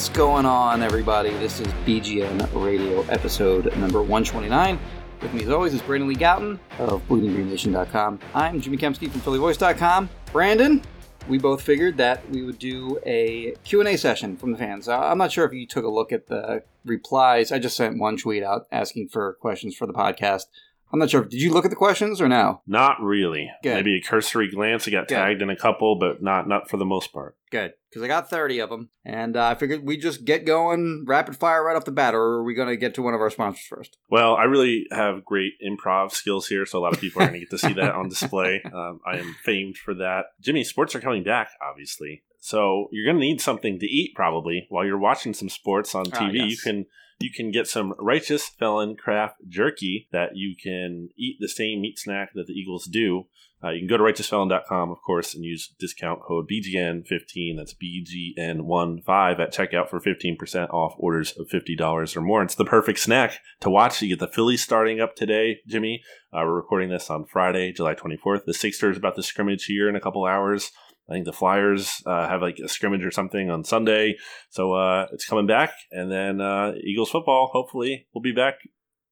What's going on, everybody? This is BGN Radio episode number 129. With me, as always, is Brandon Lee Gowton of BleedingGreenNation.com. I'm Jimmy Kempski from PhillyVoice.com. Brandon, we both figured that we would do a Q&A session from the fans. Uh, I'm not sure if you took a look at the replies. I just sent one tweet out asking for questions for the podcast. I'm not sure. Did you look at the questions or no? Not really. Good. Maybe a cursory glance. I got Good. tagged in a couple, but not not for the most part. Good, because I got 30 of them, and uh, I figured we just get going rapid fire right off the bat, or are we going to get to one of our sponsors first? Well, I really have great improv skills here, so a lot of people are going to get to see that on display. Um, I am famed for that. Jimmy, sports are coming back, obviously. So you're going to need something to eat probably while you're watching some sports on Ah, TV. You yes. can you can get some righteous felon craft jerky that you can eat the same meat snack that the Eagles do. Uh, you can go to righteousfelon.com, of course, and use discount code BGN15. That's BGN15 at checkout for 15% off orders of $50 or more. It's the perfect snack to watch. You get the Phillies starting up today, Jimmy. Uh, we're recording this on Friday, July 24th. The Sixers about to scrimmage here in a couple hours. I think the Flyers uh, have like a scrimmage or something on Sunday. So uh, it's coming back. And then uh, Eagles football, hopefully, will be back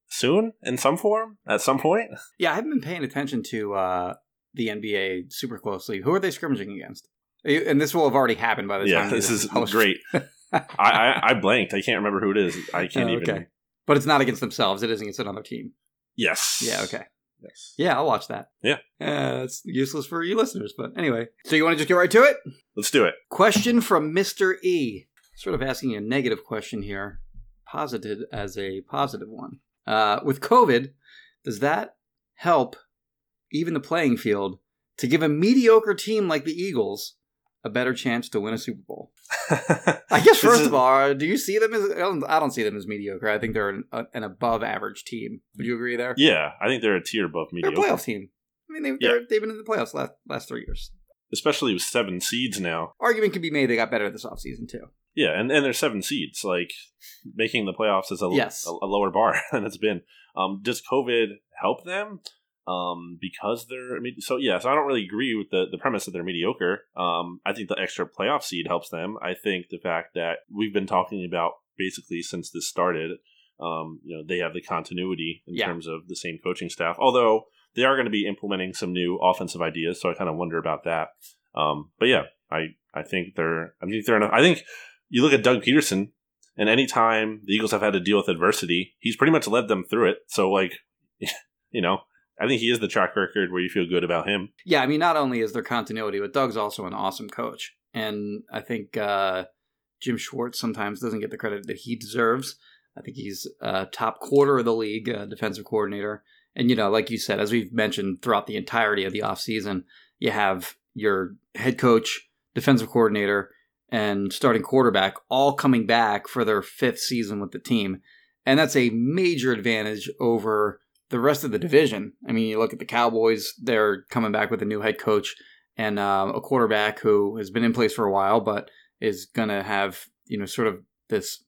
soon in some form at some point. Yeah, I haven't been paying attention to uh, the NBA super closely. Who are they scrimmaging against? And this will have already happened by the yeah, time Yeah, this is published. great. I, I, I blanked. I can't remember who it is. I can't Oh, even. But it's not against themselves. It is against another team. Yes. Yeah. Okay. Yes. Yeah, I'll watch that. Yeah. Uh, it's useless for you listeners, but anyway. So you want to just get right to it? Let's do it. Question from Mr. E. Sort of asking a negative question here, posited as a positive one. Uh, with COVID, does that help even the playing field to give a mediocre team like the Eagles a better chance to win a Super Bowl? I guess first is- of all, do you see them as? I don't, I don't see them as mediocre. I think they're an, an above average team. Would you agree there? Yeah, I think they're a tier above they're a mediocre, playoff team. I mean, they, Yeah. they're, they've been in the playoffs last last three years. especially with seven seeds now. Argument could be made they got better this offseason too. Yeah, and, and they're seven seeds. Like making the playoffs is a, Yes. a, a lower bar than it's been. Um, does COVID help them? Um, because they're I mean, so yeah. So I don't really agree with the the premise that they're mediocre. Um, I think the extra playoff seed helps them. I think the fact that we've been talking about basically since this started. Um, you know, they have the continuity in Yeah. terms of the same coaching staff. Although they are going to be implementing some new offensive ideas, so I kind of wonder about that. Um, but yeah, I I think they're I think they're enough. I think you look at Doug Pederson, and anytime the Eagles have had to deal with adversity, he's pretty much led them through it. So like, you know, I think he is the track record where you feel good about him. Yeah, I mean, not only is there continuity, but Doug's also an awesome coach, and I think uh, Jim Schwartz sometimes doesn't get the credit that he deserves. I think he's uh, top quarter of the league uh, defensive coordinator, and you know, like you said, as we've mentioned throughout the entirety of the offseason, you have your head coach, defensive coordinator, and starting quarterback all coming back for their fifth season with the team, and that's a major advantage over the rest of the division. I mean, you look at the Cowboys; they're coming back with a new head coach and um, a quarterback who has been in place for a while, but is going to have you know sort of this.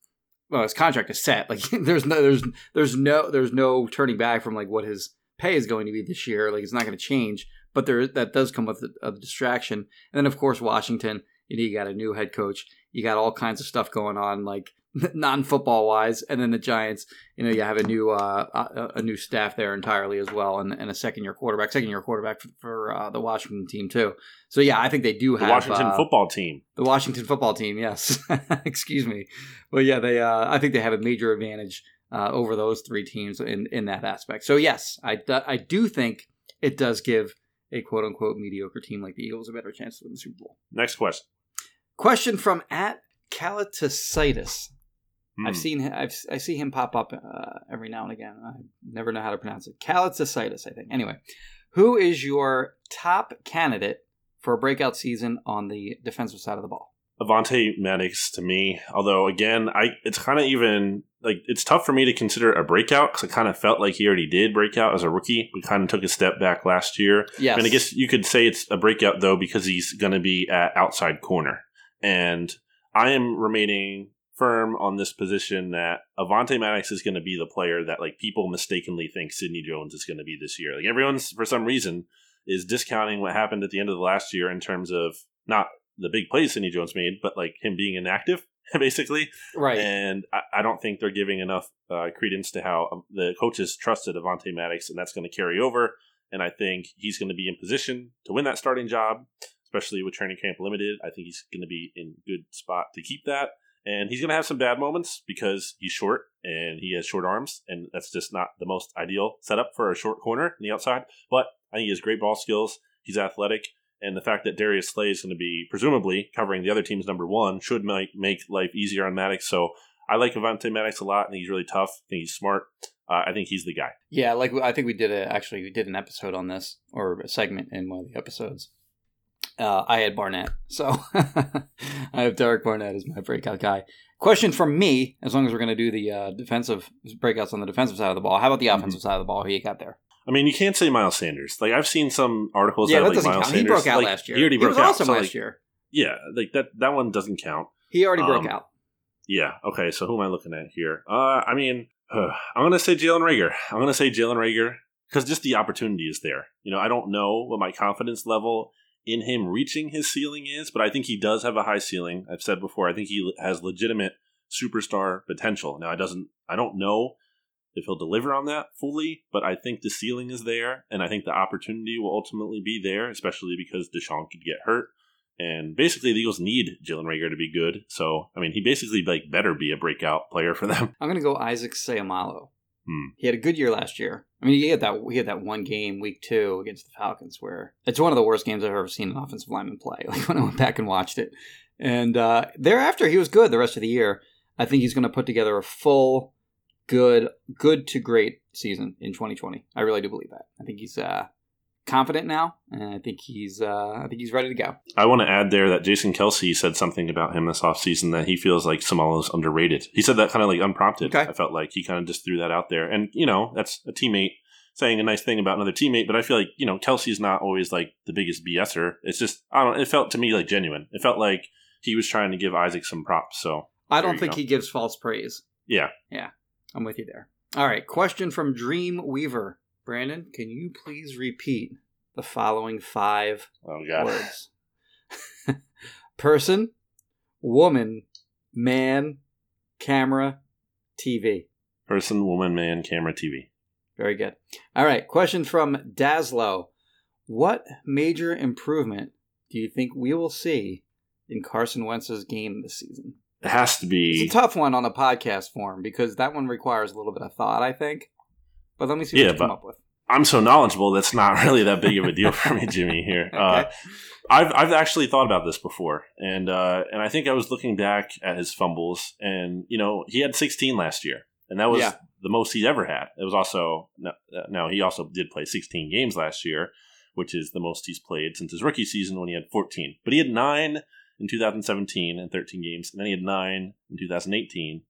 Well, his contract is set. Like there's no there's there's no there's no turning back from like what his pay is going to be this year. Like it's not going to change. but there that does come with a, a distraction. And then of course Washington, you know, you got a new head coach, you got all kinds of stuff going on, like non-football wise, and then the Giants, you know, you have a new uh, a, a new staff there entirely as well, and, and a second year quarterback, second year quarterback for, for uh, the Washington team too. So yeah, I think they do The have Washington uh, football team. the Washington football team. Yes, excuse me, but yeah, they uh, I think they have a major advantage uh, over those three teams in in that aspect. So yes, I do- I do think it does give a quote unquote mediocre team like the Eagles a better chance to win the Super Bowl. Next question. Question from at Calaticitis. Hmm. I've seen I've I see him pop up uh, every now and again. I never know how to pronounce it. Calaticitis, I think. Anyway, who is your top candidate for a breakout season on the defensive side of the ball? Avonte Maddox to me. Although again, I it's kind of even like it's tough for me to consider a breakout because I kind of felt like he already did breakout as a rookie. We kind of took a step back last year. Yes, I mean, I guess you could say it's a breakout though because he's going to be at outside corner, and I am remaining firm on this position that Avonte Maddox is going to be the player that like people mistakenly think Sidney Jones is going to be this year. Like everyone's for some reason is discounting what happened at the end of the last year in terms of not the big plays Sidney Jones made, but like him being inactive. Basically, right. and I, I don't think they're giving enough uh, credence to how um, the coaches trusted Avonte Maddox, and that's going to carry over. And I think he's going to be in position to win that starting job, especially with training camp limited. I think he's going to be in good spot to keep that. And he's going to have some bad moments because he's short and he has short arms, and that's just not the most ideal setup for a short corner on the outside. But I think he has great ball skills. He's athletic, and the fact that Darius Slay is going to be presumably covering the other team's number one should make, make life easier on Maddox. So I like Avonte Maddox a lot. I think he's really tough. I think he's smart. Uh, I think he's the guy. Yeah, like I think we did a actually we did an episode on this or a segment in one of the episodes. Uh, I had Barnett, so I have Derek Barnett as my breakout guy. Question from me, as long as we're going to do the uh, defensive breakouts on the defensive side of the ball. How about the offensive side of the ball? Who you got there? I mean, you can't say Miles Sanders. Like I've seen some articles yeah, that that like doesn't Miles count. Sanders. he broke out like, last year. He already broke was out. awesome so, last like, year. Yeah, like that. That one doesn't count. He already broke um, out. Yeah. Okay. So who am I looking at here? Uh, I mean, I'm gonna say Jalen Reagor. I'm gonna say Jalen Reagor because just the opportunity is there. You know, I don't know what my confidence level in him reaching his ceiling is, but I think he does have a high ceiling. I've said before. I think he has legitimate superstar potential. Now, I doesn't. I don't know if he'll deliver on that fully, but I think the ceiling is there, and I think the opportunity will ultimately be there, especially because DeSean could get hurt. And basically, the Eagles need Jalen Reagor to be good. So, I mean, he basically like better be a breakout player for them. I'm to go Isaac Seumalo. Hmm. He had a good year last year. I mean, he had that he had that one game week two against the Falcons where it's one of the worst games I've ever seen an offensive lineman play. Like when I went back and watched it, and uh, thereafter he was good the rest of the year. I think he's going to put together a full, good, good to great season in 2020. I really do believe that. I think he's uh, confident now, and I think he's uh, I think he's ready to go. I want to add there that Jason Kelce said something about him this offseason that he feels like Seumalo's underrated. He said that kind of like unprompted. Okay. I felt like he kind of just threw that out there. And, you know, that's a teammate saying a nice thing about another teammate, but I feel like, you know, Kelce's not always like the biggest BSer. It's just, I don't it felt to me like genuine. It felt like he was trying to give Isaac some props. So, I don't think go. he gives false praise. Yeah, yeah. I'm with you there. All right, question from Dream Weaver. Brandon, can you please repeat the following five Oh, words? Person, woman, man, camera, TV. Person, woman, man, camera, TV. Very good. All right, question from Daslow. What major improvement do you think we will see in Carson Wentz's game this season? It has to be. It's a tough one on a podcast form because that one requires a little bit of thought, I think. But let me see what Yeah, you come up with. I'm so knowledgeable. That's not really that big of a deal for me, Jimmy. Here, uh, I've I've actually thought about this before, and uh, and I think I was looking back at his fumbles, and you know he had 16 last year, and that was Yeah. the most he's ever had. It was also no, uh, no, he also did play 16 games last year, which is the most he's played since his rookie season when he had 14. But he had nine in 2017 and 13 games, and then he had nine in 2018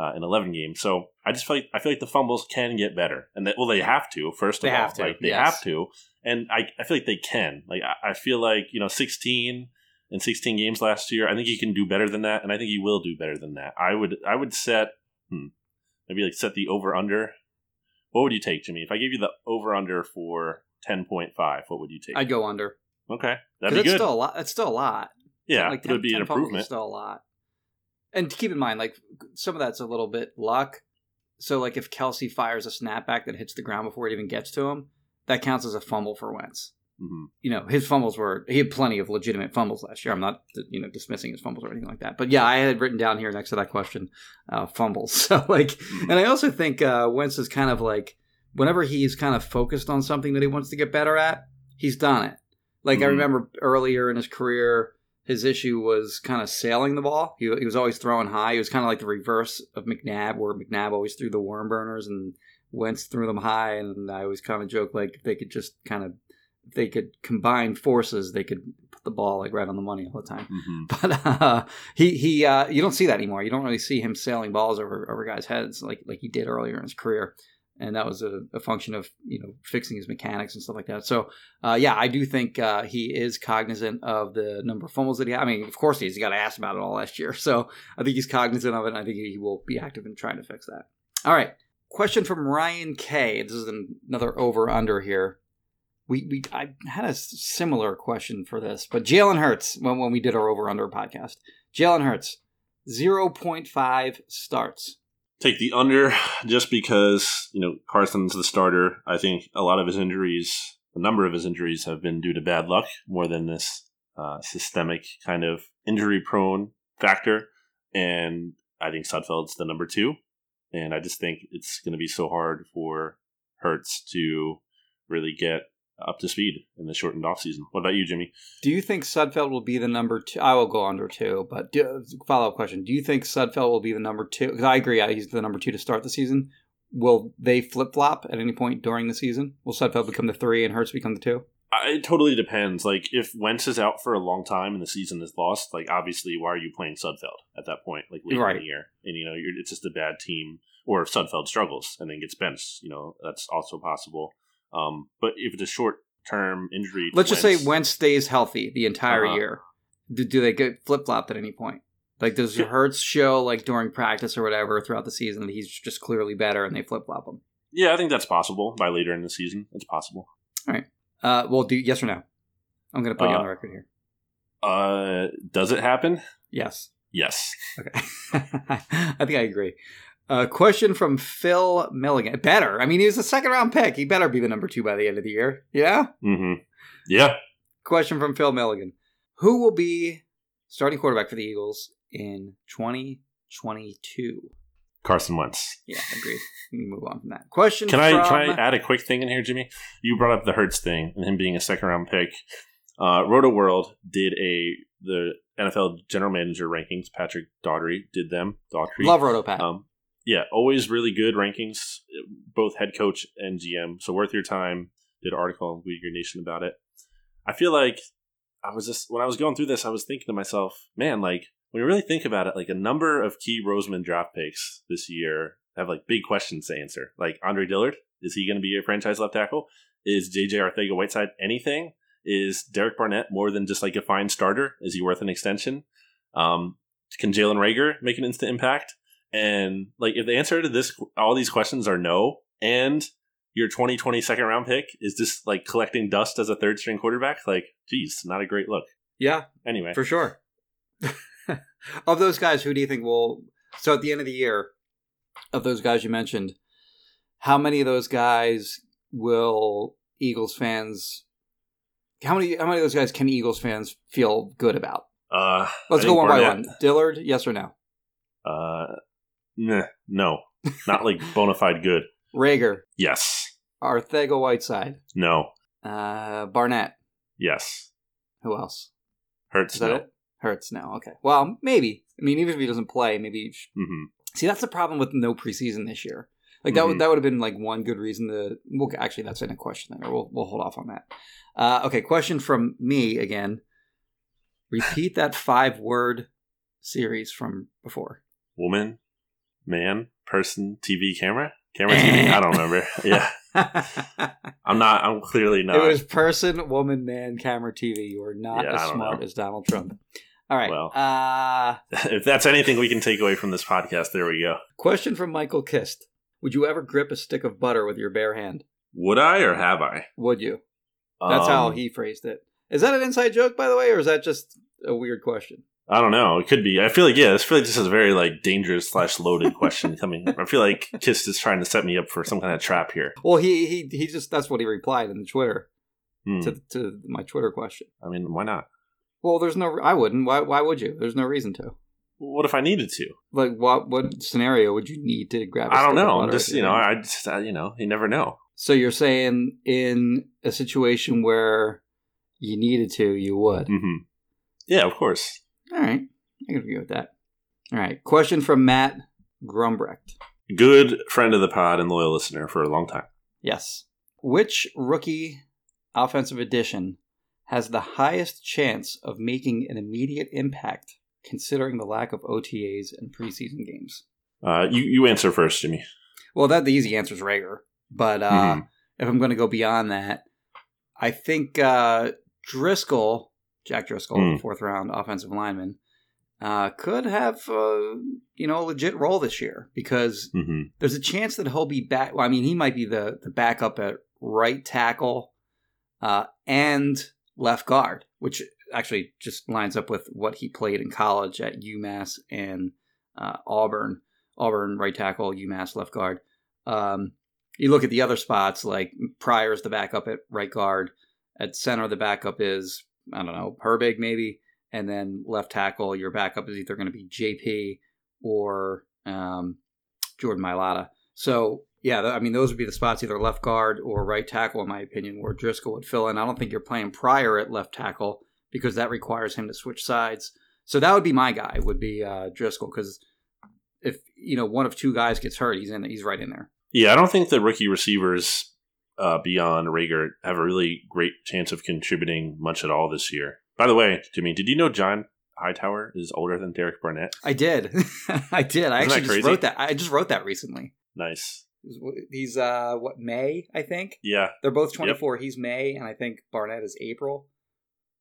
uh, in 11 games. So I just feel like I feel like the fumbles can get better, and that well they have to first of They all, have to, like they yes. have to, and I I feel like they can. Like I, I feel like you know 16 in 16 games last year. I think he can do better than that, and I think he will do better than that. I would I would set hmm, maybe like set the over under. What would you take, Jimmy? If I gave you the over under for ten point five. What would you take? I'd go under. Okay, that'd be good. still a lot. It's still a lot. yeah, like it would be an 10 improvement. Still a lot. And keep in mind, like some of that's a little bit luck. So, like if Kelce fires a snapback that hits the ground before it even gets to him, that counts as a fumble for Wentz. hmm You know, his fumbles were he had plenty of legitimate fumbles last year. I'm not you know dismissing his fumbles or anything like that. But yeah, I had written down here next to that question, uh, fumbles. So like, and I also think uh, Wentz is kind of like whenever he's kind of focused on something that he wants to get better at, he's done it. Like I Mhm. remember earlier in his career, his issue was kind of sailing the ball. He, he was always throwing high. He was kind of like the reverse of McNabb, where McNabb always threw the worm burners and Wentz threw them high. And I always kind of joke like if they could just kind of if they could combine forces, they could put the ball like right on the money all the time. hmm But uh, he he uh, you don't see that anymore. You don't really see him sailing balls over over guys' heads like like he did earlier in his career, and that was a, a function of you know fixing his mechanics and stuff like that. So uh, yeah, I do think uh, he is cognizant of the number of fumbles that he. I mean, of course he is. He got asked about it all last year, so I think he's cognizant of it. and I think he will be active in trying to fix that. All right, question from Ryan K. This is another over under here. We, we I had a similar question for this, but Jalen Hurts when when we did our over under podcast. Jalen Hurts, zero point five starts. Take the under just because you know Carson's the starter. I think a lot of his injuries, a number of his injuries, have been due to bad luck more than this uh, systemic kind of injury prone factor. And I think Sudfeld's the number two. And I just think it's going to be so hard for Hurts to really get up to speed in the shortened off season. What about you, Jimmy? Do you think Sudfeld will be the number two? I will go under two, but follow up question: Do you think Sudfeld will be the number two? Because I agree, he's the number two to start the season. Will they flip flop at any point during the season? Will Sudfeld become the three and Hurts become the two? It totally depends. Like if Wentz is out for a long time and the season is lost, like obviously, why are you playing Sudfeld at that point? Like late Right. in the year, and you know you're, it's just a bad team. Or if Sudfeld struggles and then gets benched, you know that's also possible. Um, but if it's a short term injury, Let's just say Wentz- stays healthy the entire Uh-huh. year. Do, do they get flip flopped at any point? Like, does Yeah. Hurts show like during practice or whatever throughout the season that he's just clearly better and they flip flop him? yeah, I think that's possible by later in the season. It's possible. All right. Uh, well, do yes or no? I'm going to put you on Uh, the record here. Uh, does it happen? Yes. Yes. Okay. I think I agree. Uh, question from Phil Milligan. Better. I mean, he was a second round pick. He better be the number two by the end of the year. Yeah? Mm-hmm. Yeah. Question from Phil Milligan. Who will be starting quarterback for the Eagles in 2022? Carson Wentz. Yeah, agreed. Move on from that. Question Can I from... can I add a quick thing in here, Jimmy? You brought up the Hurts thing and him being a second round pick. Uh, Roto World did a the NFL general manager rankings. Patrick Daugherty did them. Daughtry. Love Rotopat. Um, yeah, always really good rankings, both head coach and GM. So worth your time. Did an article on Uyghur Nation about it. I feel like I was just when I was going through this, I was thinking to myself, man, like when you really think about it, like a number of key Roseman draft picks this year have like big questions to answer. Like Andre Dillard, is he going to be a franchise left tackle? Is JJ Arcega Whiteside anything? Is Derek Barnett more than just like a fine starter? Is he worth an extension? Um, can Jalen Reagor make an instant impact? And like, if the answer to this, all these questions are no, and your 2020 second round pick is just like collecting dust as a third string quarterback, like, geez, not a great look. yeah, Anyway, for sure. of those guys, who do you think will... So at the end of the year, of those guys you mentioned, how many of those guys will Eagles fans... How many, how many of those guys can Eagles fans feel good about? uh, Let's go one by one. Dillard, yes or no? Uh, nah, no, not like bona fide good. Reagor, Yes, Arcega Whiteside, no, uh, Barnett. yes. Who else? Hurts. Is that no. it? Hurts now. Okay. Well, maybe. I mean, even if he doesn't play, maybe. you sh- hmm See, that's the problem with no preseason this year. Like that Mhm. would that would have been like one good reason to. Well, actually, that's in a question there. We'll we'll hold off on that. Uh, okay, question from me again. Repeat that five word series from before. Woman, man, person, TV, camera, camera, TV. I don't remember. Yeah, I'm not. I'm clearly not. It was person, woman, man, camera, TV. You are not Yeah, as smart know. as Donald Trump. All right. Well. uh, if that's anything we can take away from this podcast, there we go. question from Michael Kist. Would you ever grip a stick of butter with your bare hand? Would I or have I? Would you? That's how Um, he phrased it. Is that an inside joke, by the way, or is that just a weird question? I don't know. It could be. I feel like yeah. I feel like this is a very like dangerous slash loaded question coming. I feel like Kist is trying to set me up for some kind of trap here. Well, he he he just that's what he replied in the Twitter Hmm. to to my Twitter question. I mean, why not? Well, there's no. I wouldn't. Why? Why would you? There's no reason to. What if I needed to? Like, what? What scenario would you need to grab? I I don't know. I'm just you know, I just uh, you know, you never know. So you're saying in a situation where you needed to, you would. hmm Yeah, of course. All right, I can agree with that. All right, question from Matt Grumbrecht. Good friend of the pod and loyal listener for a long time. Yes. Which rookie offensive addition has the highest chance of making an immediate impact, considering the lack of OTAs and preseason games? Uh, you you answer first, Jimmy. Well, that the easy answer is Reagor, but uh, Mhm. if I'm going to go beyond that, I think uh, Driscoll, Jack Driscoll, Hmm. fourth round offensive lineman, uh, could have uh, you know a legit role this year because hmm there's a chance that he'll be back. Well, I mean, he might be the the backup at right tackle uh, and left guard, which actually just lines up with what he played in college at UMass and uh, Auburn. Auburn right tackle, UMass left guard. Um, you look at the other spots, like Pryor's the backup at right guard. At center, the backup is I don't know Herbig maybe, and then left tackle, your backup is either going to be JP or um, Jordan Mailata. So yeah, I mean those would be the spots either left guard or right tackle in my opinion, where Driscoll would fill in. I don't think you're playing Pryor at left tackle because that requires him to switch sides. So that would be my guy. Would be uh, Driscoll because if you know one of two guys gets hurt, he's in. He's right in there. Yeah, I don't think the rookie receivers uh, beyond Reagor have a really great chance of contributing much at all this year. By the way, Jimmy, did you know John Hightower is older than Derek Barnett? I did. I did. I Isn't that actually just wrote that. I just wrote that recently. Nice. He's uh what May I think. Yeah. They're both 24. He's May, and I think Barnett is April.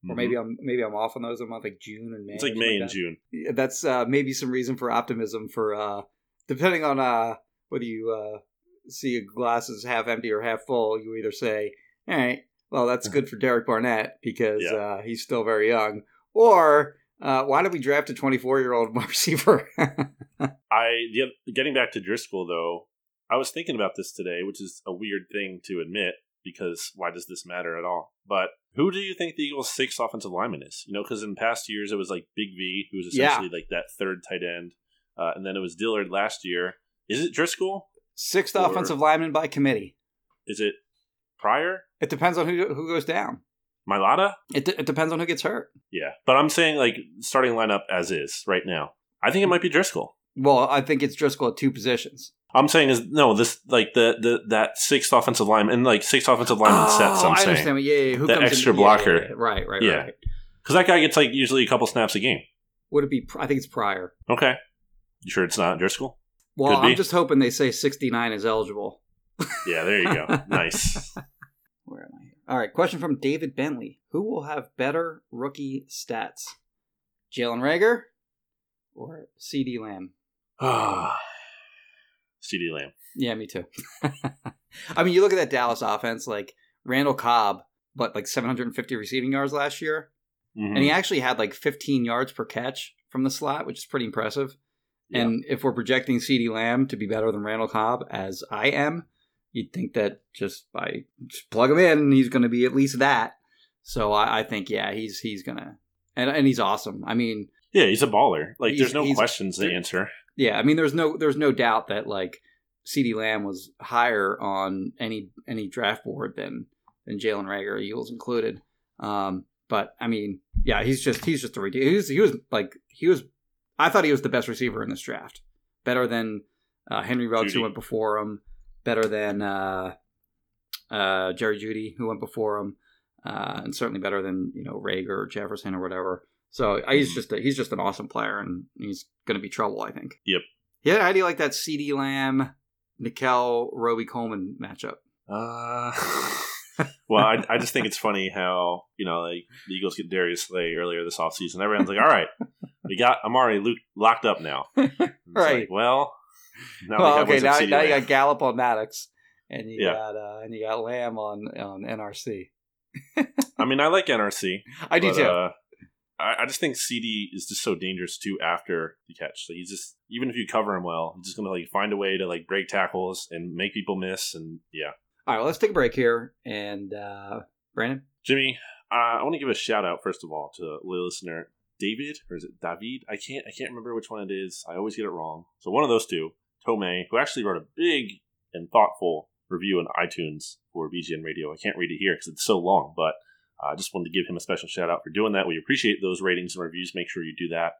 Or Mhm. maybe I'm maybe I'm off on those. I'm on like June and May. it's like or May and that. June. Yeah, That's uh, maybe some reason for optimism for uh, depending on uh, whether you uh, see a glass is half empty or half full. You either say, "All right, well that's good for Derek Barnett because Yeah. uh, he's still very young," or uh, "Why did we draft a 24 year old receiver?" I getting back to Driscoll though, I was thinking about this today, which is a weird thing to admit because why does this matter at all? But who do you think the Eagles' sixth offensive lineman is? You know, because in past years it was like Big V, who was Yeah. essentially like that third tight end, uh, and then it was Dillard last year. Is it Driscoll? Sixth Or- offensive lineman by committee. Is it Pryor? It depends on who who goes down. Mailata? It, it depends on who gets hurt. Yeah, but I'm saying like starting lineup as is right now. I think it might be Driscoll. Well, I think it's Driscoll at two positions. I'm saying is no this like the the that sixth offensive lineman and like sixth offensive lineman oh, sets. I'm Oh, I saying understand. Yeah, yeah, who That comes in- extra yeah, blocker. yeah, yeah. Right, right, Yeah. right. because that guy gets like usually a couple snaps a game. Would it be? I think it's Pryor. Okay, you sure it's not Driscoll? Well. I'm just hoping they say 69 is eligible. Yeah, there you go. nice. Where am I here? All right, question from David Bentley. Who will have better rookie stats? Jalen Reagor or CeeDee Lamb? Ah, CeeDee Lamb. Yeah, me too. I mean, you look at that Dallas offense, like Randall Cobb, but like 750 receiving yards last year. Mhm. And he actually had like 15 yards per catch from the slot, which is pretty impressive. Yeah. And if we're projecting CeeDee Lamb to be better than Randall Cobb, as I am, you'd think that just by just plug him in, he's going to be at least that. So I, I think, yeah, he's he's gonna, and and he's awesome. I mean, yeah, he's a baller. Like, there's no questions to answer. yeah, I mean, there's no there's no doubt that like CeeDee Lamb was higher on any any draft board than than Jalen Reagor, Eagles included. Um, but I mean, yeah, he's just he's just a ridiculous. He was, he was like he was. I thought he was the best receiver in this draft, better than uh, Henry Ruggs who went before him, better than uh, uh, Jerry Jeudy who went before him, uh, and certainly better than you know Reagor or Jefferson or whatever. So uh, he's Mhm. just a, he's just an awesome player, and he's going to be trouble, I think. Yep. Yeah, how do you like that CeeDee Lamb, Nickell, Robey Coleman matchup? Uh, well, I, I just think it's funny how you know like the Eagles get Darius Slay earlier this offseason. Everyone's like, "All right, we got Amari Luke locked up now." It's Right. like, well, now we well, got okay, now, now you got Gallup on Maddox, and you Yeah. got uh, and you got Lamb on on NRC. I mean, I like NRC. I do but, too. Uh, I, I just think CeeDee is just so dangerous too after the catch. So he's just even if you cover him well, he's just gonna like find a way to like break tackles and make people miss. And yeah, All right, well, let's take a break here. And uh, Brandon, Jimmy, uh, I want to give a shout out first of all to a listener David or is it David? I can't I can't remember which one it is. I always get it wrong. So one of those two, Tomei, who actually wrote a big and thoughtful review on iTunes for BGN Radio. I can't read it here because it's so long, but I uh, just wanted to give him a special shout out for doing that. We appreciate those ratings and reviews. Make sure you do that.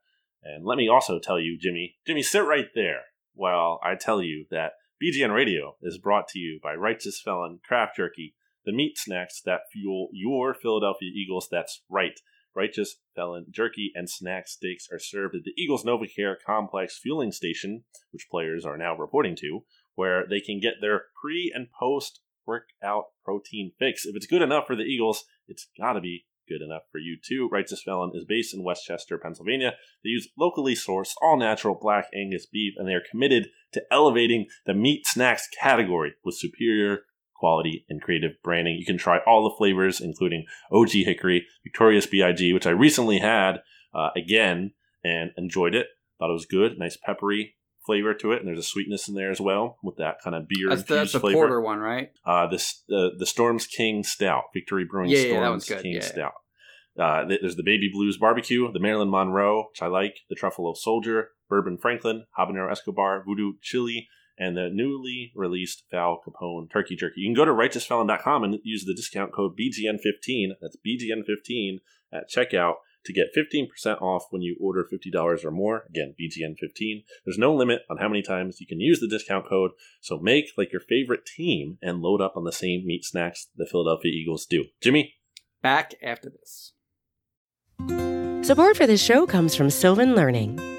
And let me also tell you, Jimmy, Jimmy, sit right there while I tell you that BGN Radio is brought to you by Righteous Felon Craft Jerky, the meat snacks that fuel your Philadelphia Eagles. That's right. Righteous Felon Jerky and snack steaks are served at the Eagles NovaCare Complex fueling station, which players are now reporting to, where they can get their pre and post workout protein fix. If it's good enough for the Eagles, it's got to be good enough for you too. Righteous Felon is based in West Chester, Pennsylvania. They use locally sourced, all natural black Angus beef, and they are committed to elevating the meat snacks category with superior quality and creative branding. You can try all the flavors, including OG Hickory, Victorious BIG, which I recently had uh, again and enjoyed it. Thought it was good, nice peppery flavor to it, and there's a sweetness in there as well with that kind of beer that's, infused that's the porter one, right? Uh, this uh, the Storms King Stout, Victory Brewing Yeah, yeah, Storms good, King yeah. Stout. Uh, there's the Baby Blues Barbecue, the Maryland Monroe, which I like, the Truffalo Soldier, Bourbon Franklin, Habanero Escobar, Voodoo Chili, and the newly released Val Capone Turkey Jerky. You can go to righteousfelon.com and use the discount code BGN15. That's BGN15 at checkout to get 15% off when you order $50 or more. Again, BGN15. There's no limit on how many times you can use the discount code, so make like your favorite team and load up on the same meat snacks the Philadelphia Eagles do. Jimmy? Back after this. Support for this show comes from Sylvan Learning.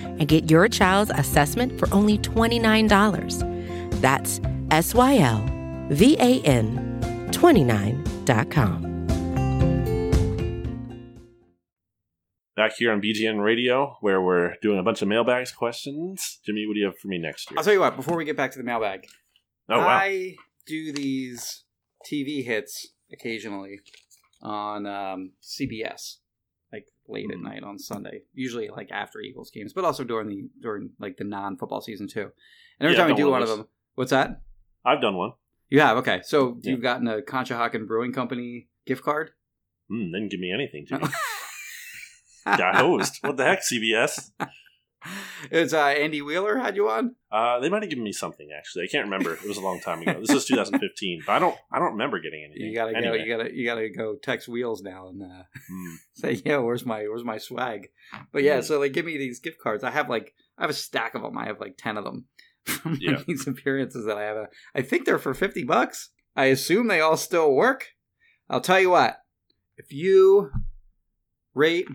and get your child's assessment for only $29. That's S Y L V A N 29.com. Back here on BGN Radio, where we're doing a bunch of mailbags questions. Jimmy, what do you have for me next year? I'll tell you what, before we get back to the mailbag, Oh, wow. I do these TV hits occasionally on um, CBS, late at Mhm. night on Sunday. Usually like after Eagles games, but also during the during like the non football season too. And every Yeah, time we do one of them, what's that? I've done one. You have okay. So Yeah. you've gotten a Conshohocken Brewing Company gift card. Mm, didn't give me anything, Jimmy. Got hosed. What the heck, CBS? it's uh, Andy Wheeler had you on. Uh, they might have given me something actually. I can't remember. It was a long time ago. This was 2015, but I don't. I don't remember getting anything. You gotta Anyway. go. You gotta. You gotta go. Text Wheels now and uh, Hmm. say, "Yeah, where's my where's my swag?" But yeah, Mm. so like, give me these gift cards. I have like, I have a stack of them. I have like ten of them from Yeah. these appearances that I have. I think they're for fifty bucks. I assume they all still work. I'll tell you what. If you rate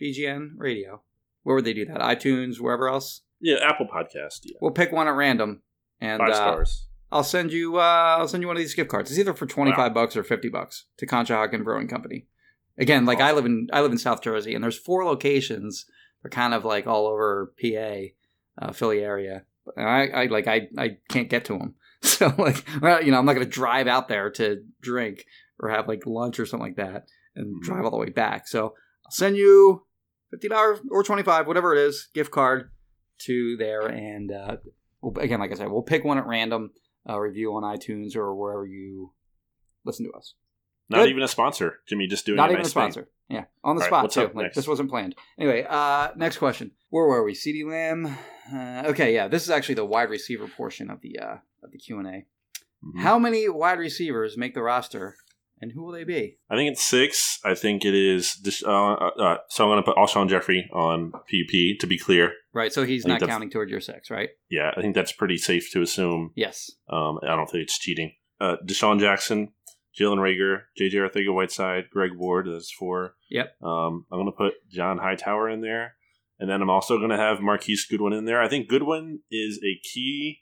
BGN Radio, where would they do that? iTunes, wherever else. Yeah, Apple Podcast. Yeah, We'll pick one at random, and five uh. I'll send you. Uh, I'll send you one of these gift cards. It's either for twenty five bucks or fifty bucks to Conshohocken Brewing Company. Again, like I live in I live in South Jersey, and there's four locations. They're kind of like all over PA, uh, Philly area. And I, I like I I can't get to them. So like, well, you know, I'm not gonna drive out there to drink or have like lunch or something like that, and Mhm. drive all the way back. So I'll send you fifty dollars or twenty five, whatever it is, gift card to there, and uh, we'll, again, like I said, we'll pick one at random uh, review on iTunes or wherever you listen to us. Not good. even a sponsor, Jimmy. Just doing Not a even nice a sponsor. Yeah, on the All right, spot what's too. Like next? this wasn't planned. Anyway, uh, next question. Where were we? CeeDee Lamb. Uh, okay, yeah, this is actually the wide receiver portion of the uh, of the Q and A. Mhm. How many wide receivers make the roster, and who will they be? I think it's six. I think it is. Uh, uh, uh, so I'm going to put Alshon Jeffery on PUP to be clear. Right, so he's not counting toward your six, right? Yeah, I think that's pretty safe to assume. Yes. Um, I don't think it's cheating. Uh, DeSean Jackson, Jalen Reagor, JJ Arcega Whiteside, Greg Ward. That's four. Yep. Um, I'm going to put John Hightower in there. And then I'm also going to have Marquise Goodwin in there. I think Goodwin is a key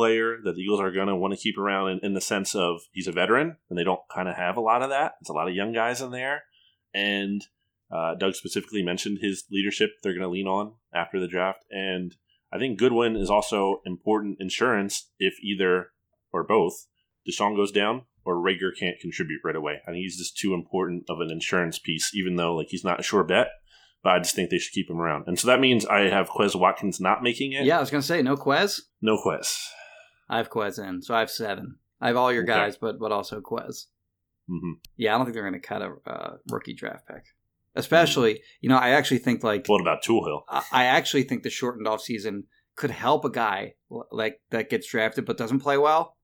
player that the Eagles are going to want to keep around in, in the sense of he's a veteran, and they don't kind of have a lot of that. It's a lot of young guys in there. And uh, Doug specifically mentioned his leadership they're going to lean on after the draft. And I think Goodwin is also important insurance if either or both DeSean goes down or Reagor can't contribute right away. I think he's just too important of an insurance piece, even though like he's not a sure bet. But I just think they should keep him around. And so that means I have Quez Watkins not making it. Yeah, I was gonna say no Quez. No Quez. I have Quez in, so I have seven. I have all your Okay. guys, but but also Quez. hmm Yeah, I don't think they're gonna cut a uh, rookie draft pick. Especially, you know, I actually think like What about Tool Hill? I I actually think the shortened off season could help a guy like that gets drafted but doesn't play well.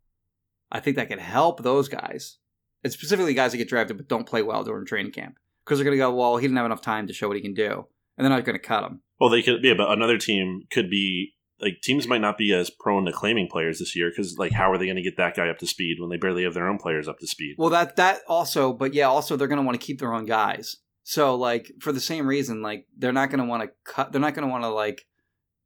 I think that could help those guys, and specifically guys that get drafted but don't play well during training camp because they're going to go, well, he didn't have enough time to show what he can do, and they're not going to cut him. Well, they could, yeah, but another team could be like teams might not be as prone to claiming players this year because like how are they going to get that guy up to speed when they barely have their own players up to speed? Well, that that also, but yeah, also they're going to want to keep their own guys. So like for the same reason, like they're not going to want to cut. They're not going to want to like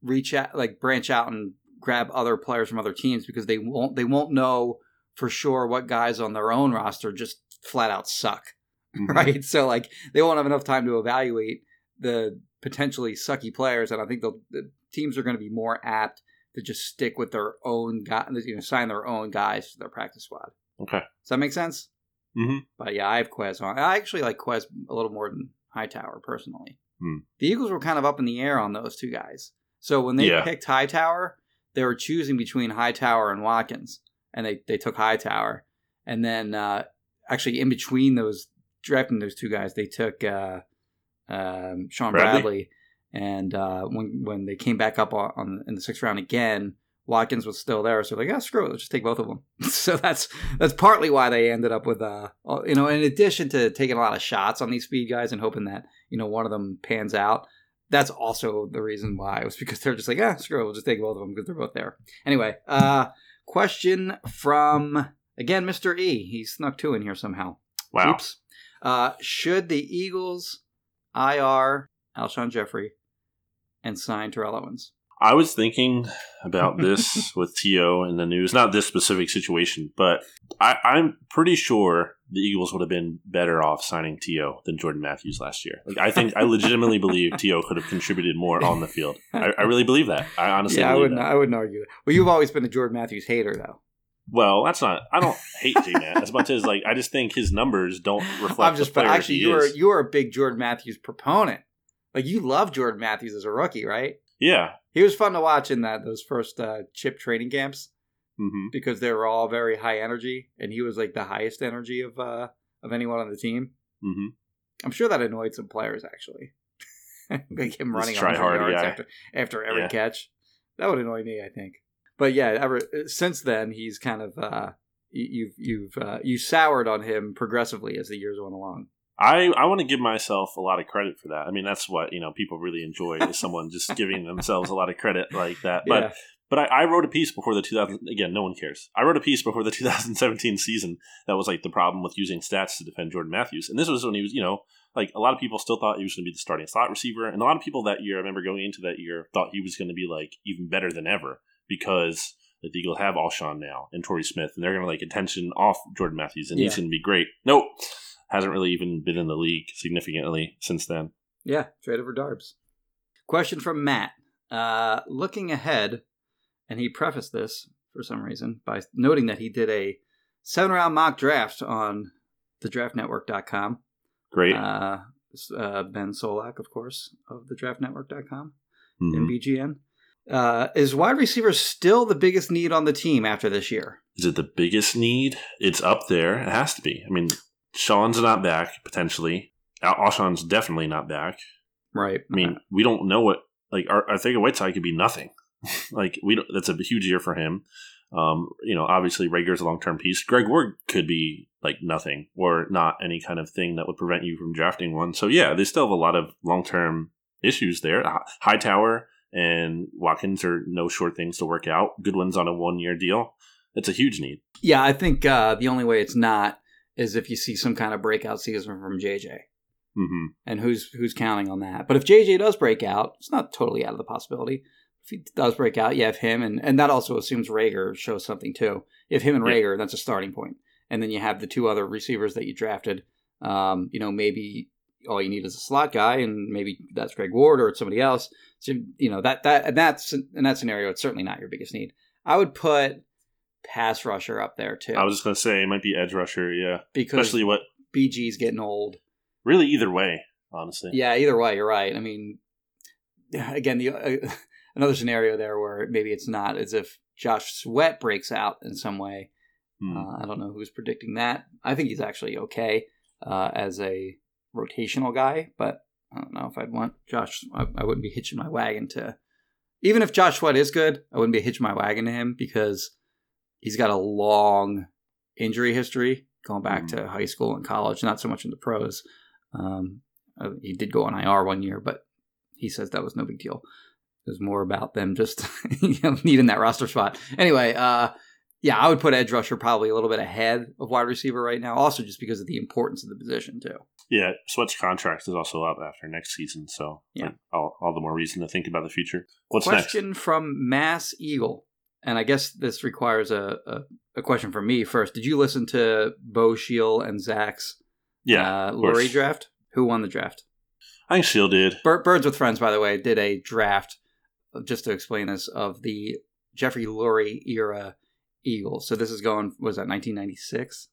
reach out, like branch out and grab other players from other teams because they won't. They won't know for sure what guys on their own roster just flat out suck, Mhm. right? So like they won't have enough time to evaluate the potentially sucky players, and I think they'll- the teams are going to be more apt to just stick with their own guy, you know, sign their own guys to their practice squad. Okay. Does that make sense? hmm But yeah, I have Quez on. I actually like Quez a little more than Hightower personally. Hmm. The Eagles were kind of up in the air on those two guys. So when they Yeah. picked Hightower, they were choosing between Hightower and Watkins, and they they took Hightower. And then uh, actually in between those drafting those two guys, they took uh, um, Shaun Bradley? Bradley. And uh, when when they came back up on, on in the sixth round again, Watkins was still there, so they're like, "Yeah, screw it, let's just take both of them." so that's that's partly why they ended up with, uh, you know, in addition to taking a lot of shots on these speed guys and hoping that you know one of them pans out. That's also the reason why it was because they're just like, "Ah, screw it, we'll just take both of them because they're both there." Anyway, uh, question from again, Mister E. He snuck two in here somehow. Wow. Oops. Uh, should the Eagles IR Alshon Jeffery and sign Terrell Owens? I was thinking about this with T.O. in the news, not this specific situation, but I, I'm pretty sure the Eagles would have been better off signing T.O. than Jordan Matthews last year. Like I think I legitimately believe T.O. could have contributed more on the field. I, I really believe that. I honestly yeah, I wouldn't. that. I wouldn't argue. That. Well, you've always been a Jordan Matthews hater, though. Well, that's not. I don't hate J Man as much as like I just think his numbers don't reflect. I'm just, the but actually, you are you are a big Jordan Matthews proponent. Like you love Jordan Matthews as a rookie, right? yeah. He was fun to watch in that those first uh, chip training camps hmm because they were all very high energy, and he was like the highest energy of uh, of anyone on the team. hmm I'm sure that annoyed some players actually. like him running try 100 hard yards guy. after after every Yeah. catch. That would annoy me, I think. But yeah, ever since then he's kind of uh, you- you've you've uh, you soured on him progressively as the years went along. I I want to give myself a lot of credit for that. I mean, that's what you know people really enjoy is someone just giving themselves a lot of credit like that. But yeah, But I, I wrote a piece before the 2000. Again, no one cares. I wrote a piece before the 2017 season that was like the problem with using stats to defend Jordan Matthews, and this was when he was, you know, like a lot of people still thought he was going to be the starting slot receiver, and a lot of people that year, I remember going into that year, thought he was going to be like even better than ever because the Eagles have Alshon now and Torrey Smith, and they're going to like attention off Jordan Matthews, and he's going to be great. Nope, hasn't really even been in the league significantly since then. yeah, trade over Darbs. Question from Matt. Uh, looking ahead, and he prefaced this for some reason by noting that he did a seven round mock draft on thedraftnetwork.com. Great. Uh, uh, ben Solak, of course, of thedraftnetwork.com Mhm. and BGN. Uh, is wide receiver still the biggest need on the team after this year? Is it the biggest need? It's up there. It has to be. I mean, Sean's not back potentially. Al- Alshon's definitely not back. Right. I mean, we don't know what like our Arthur Whiteside could be nothing. like we don't, that's a huge year for him. Um, you know, obviously Reagor's a long term piece. Greg Ward could be like nothing or not any kind of thing that would prevent you from drafting one. So yeah, they still have a lot of long term issues there. Hightower and Watkins are no short things to work out. Goodwin's on a one year deal. It's a huge need. Yeah, I think uh, the only way it's not is if you see some kind of breakout season from JJ. hmm And who's who's counting on that? But if JJ does break out, it's not totally out of the possibility. If he does break out, you have him, and, and that also assumes Reagor shows something too. If him and Yeah. Reagor, that's a starting point. And then you have the two other receivers that you drafted. Um, you know, maybe all you need is a slot guy, and maybe that's Greg Ward or it's somebody else. So you know that that and that's in that scenario, it's certainly not your biggest need. I would put pass rusher up there too, I was just gonna say it might be edge rusher. Yeah, because especially what BG's getting old. really either way. Honestly, Yeah, either way, you're right. I mean, again, the uh, another scenario there where maybe it's not as if Josh Sweat breaks out in some way. Hmm. Uh, I don't know who's predicting that. I think he's actually okay uh, as a rotational guy, but I don't know if I'd want Josh. I, I wouldn't be hitching my wagon to. Even if Josh Sweat is good, I wouldn't be hitching my wagon to him because he's got a long injury history going back to high school and college, not so much in the pros. Um, uh, he did go on IR one year, but he says that was no big deal. It was more about them just you know, needing that roster spot. Anyway, uh, yeah, I would put edge rusher probably a little bit ahead of wide receiver right now, also just because of the importance of the position too. Yeah, Sweat's contract is also up after next season, so Yeah. like, all, all the more reason to think about the future. What's next? question from Mass Eagle, and I guess this requires a, a, a question from me first. Did you listen to Bo Sheil and Zach's Yeah, uh. Lurie draft? Who won the draft? I think Sheil did. Bir- Birds with Friends, by the way, did a draft, just to explain this, of the Jeffrey Lurie era Eagles. So this is going, was that 1996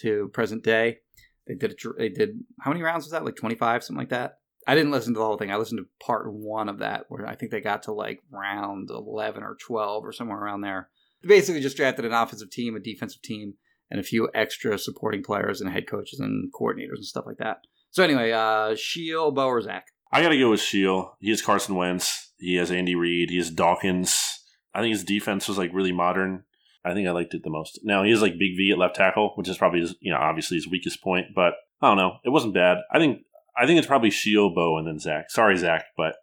to present day? They did, a, they did, how many rounds was that? Like 25, something like that? I didn't listen to the whole thing. I listened to part one of that, where I think they got to like round 11 or 12 or somewhere around there. They basically just drafted an offensive team, a defensive team, and a few extra supporting players and head coaches and coordinators and stuff like that. So anyway, uh, Sheil, Bo, or Zach? I got to go with Sheil. He has Carson Wentz. He has Andy Reid. He has Dawkins. I think his defense was like really modern. I think I liked it the most. Now he has like Big V at left tackle, which is probably his, you know obviously his weakest point. But I don't know. It wasn't bad. I think I think it's probably Sheil, Bo, and then Zach. Sorry, Zach, but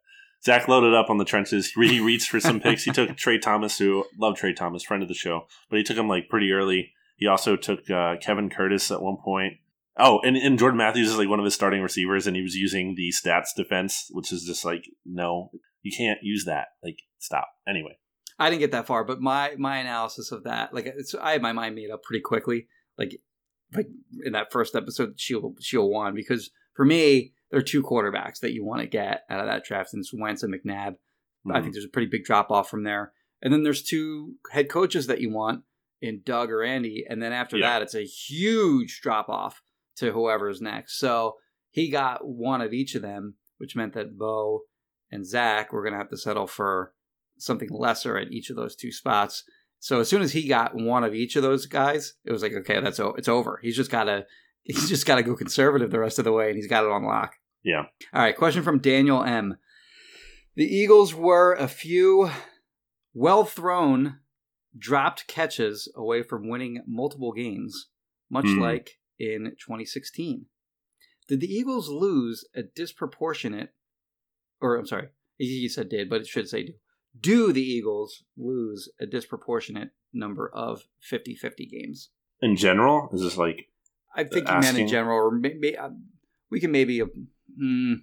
Zach loaded up on the trenches. He he reached for some picks. He took Tra Thomas, who loved Tra Thomas, friend of the show, but he took him like pretty early. He also took uh, Kevin Curtis at one point. Oh, and, and Jordan Matthews is like one of his starting receivers, and he was using the stats defense, which is just like, no, you can't use that. Like, stop. Anyway, I didn't get that far, but my my analysis of that, like, it's, I had my mind made up pretty quickly, like, like in that first episode, Sheil Sheil won because for me, there are two quarterbacks that you want to get out of that draft, and it's Wentz and McNabb. I think mm-hmm. there's a pretty big drop off from there, and then there's two head coaches that you want in Doug or Andy, and then after Yeah. that, it's a huge drop off to whoever's next. So he got one of each of them, which meant that Bo and Zach were going to have to settle for something lesser at each of those two spots. So as soon as he got one of each of those guys, it was like, okay, that's o- it's over. He's just got to he's just got to go conservative the rest of the way, and he's got it on lock. Yeah. All right. Question from Daniel M. The Eagles were a few well thrown, dropped catches away from winning multiple games, much Hmm. like in 2016. Did the Eagles lose a disproportionate, or I'm sorry, he said did, but it should say do. Do the Eagles lose a disproportionate number of 50 50 games? in general, is this like I think he meant in general, or maybe we can maybe. hmm,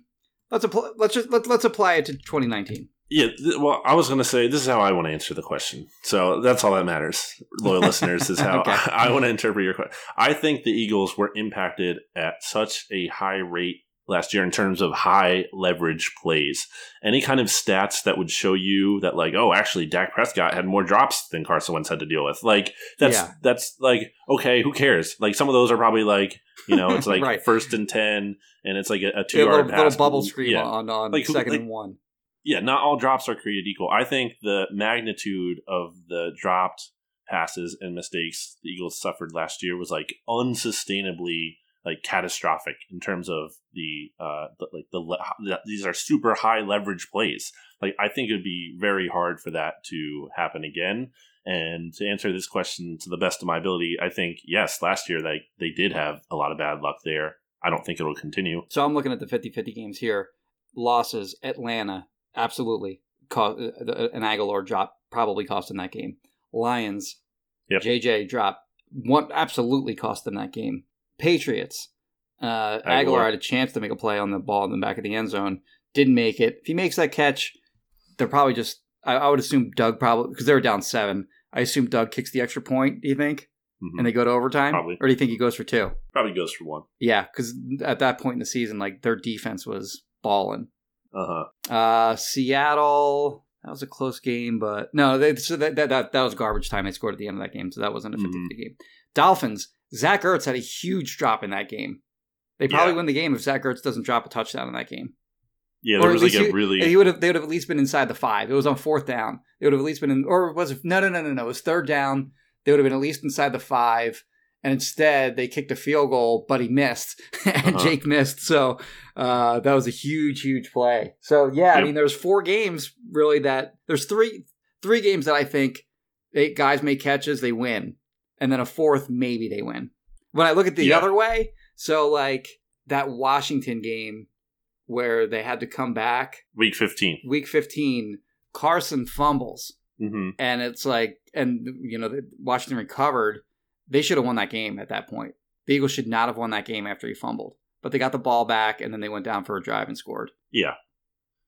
let's apply. Let's just let, let's apply it to 2019. Yeah, th- well, I was going to say this is how I want to answer the question. So that's all that matters, loyal listeners, is how Okay. I, want to interpret your question. I think the Eagles were impacted at such a high rate last year in terms of high leverage plays. Any kind of stats that would show you that, like, oh, actually, Dak Prescott had more drops than Carson Wentz had to deal with. Like, that's Yeah. that's like okay, who cares? Like, some of those are probably like, you know, it's like Right. first and ten, and it's like a, a two A yard little, pass. little bubble screen Yeah. on on Like second like- and one. yeah, not all drops are created equal. I think the magnitude of the dropped passes and mistakes the Eagles suffered last year was like unsustainably like catastrophic in terms of the uh the, like the, the these are super high leverage plays. Like I think it would be very hard for that to happen again. And to answer this question to the best of my ability, I think yes, last year they they did have a lot of bad luck there. I don't think it'll continue. So I'm looking at the 50-50 games here. Losses, Atlanta, absolutely. Cost, uh, an Agholor drop probably cost in that game. Lions, Yep. JJ drop, one absolutely cost them that game. Patriots, uh, Agholor. Agholor. had a chance to make a play on the ball in the back of the end zone, didn't make it. If he makes that catch, they're probably just. I, I would assume Doug probably because they were down seven. I assume Doug kicks the extra point. Do you think? Mhm. And they go to overtime, Probably. or do you think he goes for two? Probably goes for one. Yeah, because at that point in the season, like their defense was balling. Uh huh. Uh, Seattle. That was a close game, but no, they, so that, that that that was garbage time. They scored at the end of that game, so that wasn't a 50 Mhm. game. Dolphins. Zach Ertz had a huge drop in that game. They probably Yeah. win the game if Zach Ertz doesn't drop a touchdown in that game. Yeah, Or there at was like a he- really He would have. They would have at least been inside the five. It was on fourth down. They would have at least been in. Or was it? No, no, no, no, no. It was third down. They would have been at least inside the five. And instead, they kicked a field goal, but he missed, and Uh-huh. Jake missed. So uh, that was a huge, huge play. So yeah, I mean, there's four games really that there's three three games that I think they, guys make catches, they win, and then a fourth maybe they win. When I look at the Yeah. other way, so like that Washington game where they had to come back week fifteen. week 15 carson fumbles Mm-hmm. and it's like and you know washington recovered they should have won that game at that point the eagles should not have won that game after he fumbled but they got the ball back and then they went down for a drive and scored Yeah.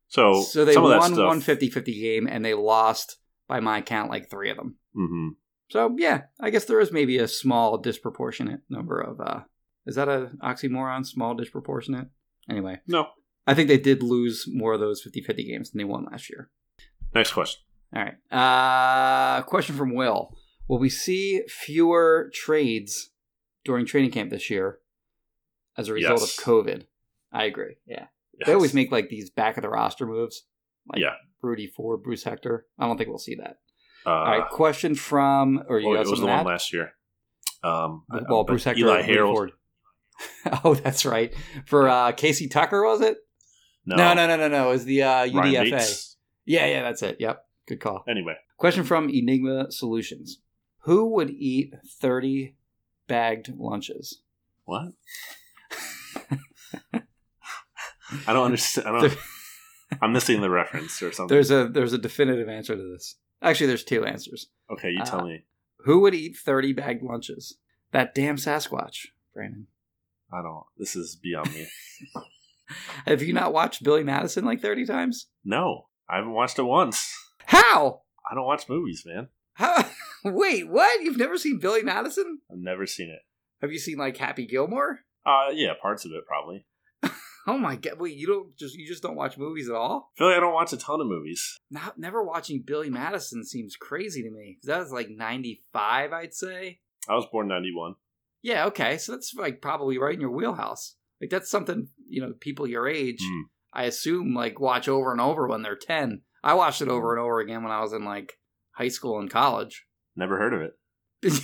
So, so they won one 50-50 game and they lost by my count like three of them hmm so yeah i guess there is maybe a small disproportionate number of uh is that a oxymoron small disproportionate anyway No. i think they did lose more of those 50-50 games than they won last year Next question. All right. Uh, question from Will: Will we see fewer trades during training camp this year as a result Yes. of COVID? I agree. Yeah, they always make like these back of the roster moves, like Yeah. Rudy Ford, Bruce Hector. I don't think we'll see that. Uh, All right. Question from, or you oh, it was the one add? last year. Um, Well, but Bruce Hector, Eli Harold. Oh, that's right. For uh, Casey Tucker, was it? No, No, no, no, no, no. It was the uh, UDFA. Yeah, yeah, that's it. Yep. Good call. Anyway, Question from Enigma Solutions. Who would eat 30 bagged lunches? what? I don't understand. I don't, I'm missing the reference or something. There's a there's a definitive answer to this. Actually, there's two answers. okay, you tell uh, me. Who would eat 30 bagged lunches? That damn Sasquatch, Brandon. I don't. This is beyond me. Have you not watched Billy Madison like 30 times? no, I haven't watched it once. How? I don't watch movies, man. How? Wait, what? You've never seen Billy Madison? I've never seen it. Have you seen like Happy Gilmore? Uh, yeah, parts of it probably. Oh my god! Wait, you don't just you just don't watch movies at all? I feel like I don't watch a ton of movies. Not never watching Billy Madison seems crazy to me. That was like '95, I'd say. I was born '91. Yeah, okay, so that's like probably right in your wheelhouse. Like that's something you know people your age, Hmm. I assume, like watch over and over when they're ten. I watched it over and over again when I was in like high school and college. Never heard of it.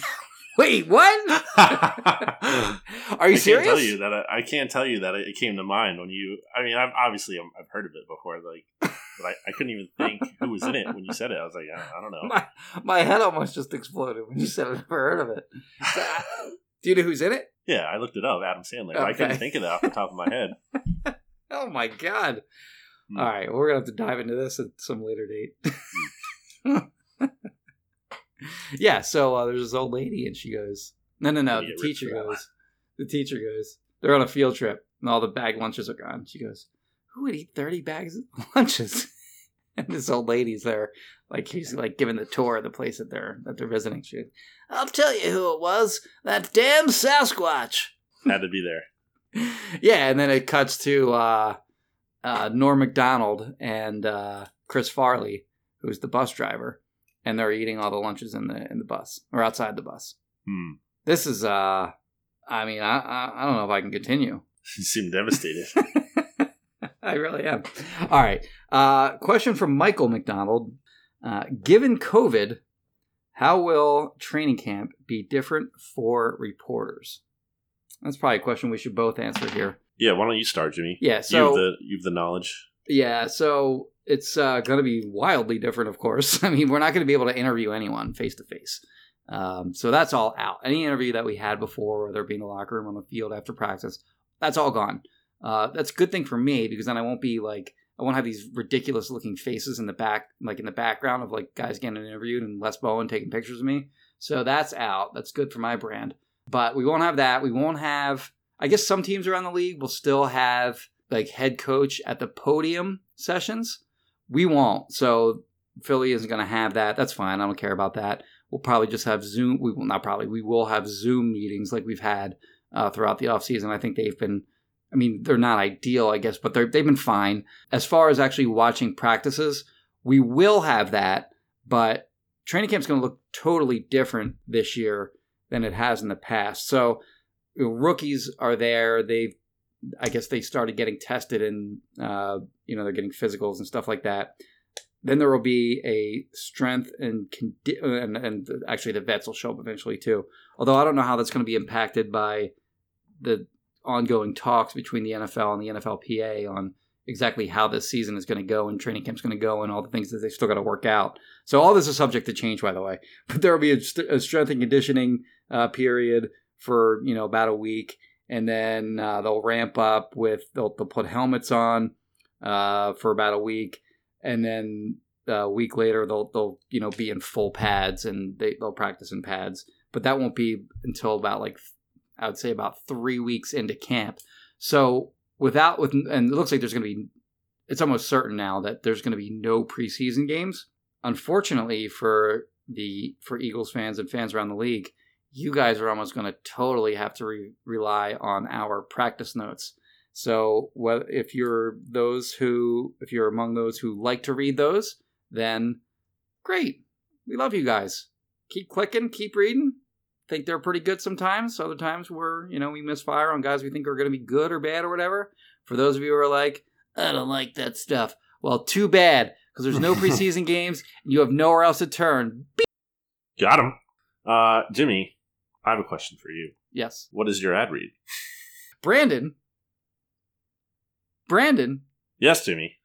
Wait, what? Are you I serious? can't tell you that. I, I can't tell you that it came to mind when you. I mean, I've obviously I've, I've heard of it before, like, but I, I couldn't even think who was in it when you said it. I was like, I, I don't know. my my head almost just exploded when you said I've never heard of it. Do you know who's in it? Yeah, I looked it up. Adam Sandler. I couldn't think of that off the top of my head. Oh my god! Hmm. All right, we're gonna have to dive into this at some later date. yeah, so uh, there's this old lady, and she goes, "No, no, no." The teacher goes, "The teacher goes. They're on a field trip, and all the bag lunches are gone." She goes, "Who would eat thirty bags of lunches?" and this old lady's there, like she's like giving the tour of the place that they're that they're visiting. She, goes, "I'll tell you who it was. That damn Sasquatch." Had to be there. yeah, and then it cuts to uh, uh, Norm Macdonald and uh, Chris Farley, who's the bus driver, and they're eating all the lunches in the in the bus or outside the bus. Hmm. This is, uh, I mean, I, I I don't know if I can continue. She seemed devastated. I really am. All right. Uh, question from Michael McDonald. Uh, given COVID, how will training camp be different for reporters? That's probably a question we should both answer here. Yeah, why don't you start, Jimmy? Yeah, you so have the you have the knowledge. Yeah, so it's uh, going to be wildly different, of course. I mean, we're not going to be able to interview anyone face to face. So that's all out. Any interview that we had before, whether it be in the locker room on the field after practice, that's all gone. Uh, that's a good thing for me because then I won't be like I won't have these ridiculous looking faces in the back, like in the background of like guys getting interviewed and Les Bowen taking pictures of me. So that's out. That's good for my brand. But we won't have that. We won't have. I guess some teams around the league will still have like head coach at the podium sessions. We won't. So Philly isn't going to have that. That's fine. I don't care about that. We'll probably just have Zoom. We will not probably. We will have Zoom meetings like we've had uh, throughout the offseason. I think they've been. I mean, they're not ideal, I guess, but they're, they've been fine. As far as actually watching practices, we will have that, but training camp's going to look totally different this year than it has in the past. So rookies are there. They've I guess they started getting tested and uh, you know they're getting physicals and stuff like that. Then there will be a strength and condi- and, and actually the vets will show up eventually too. Although I don't know how that's going to be impacted by the ongoing talks between the NFL and the NFLPA on exactly how this season is going to go and training camp's going to go and all the things that they still got to work out. So all this is subject to change, by the way. But there will be a, st- a strength and conditioning uh, period for you know about a week and then uh, they'll ramp up with they'll, they'll put helmets on uh, for about a week, and then uh, a week later they'll they'll you know be in full pads and they they'll practice in pads, but that won't be until about like I would say about three weeks into camp. So without with and it looks like there's going to be it's almost certain now that there's going to be no preseason games. Unfortunately for the for Eagles fans and fans around the league, you guys are almost going to totally have to re- rely on our practice notes. So, if you're those who, if you're among those who like to read those, then great. We love you guys. Keep clicking, keep reading. Think they're pretty good sometimes. Other times we're, you know, we misfire on guys we think are going to be good or bad or whatever. For those of you who are like, I don't like that stuff. Well, too bad, because there's no preseason games and you have nowhere else to turn. Got him. Uh, Jimmy, I have a question for you. Yes. What is your ad read? Brandon. Brandon, Yes, Jimmy.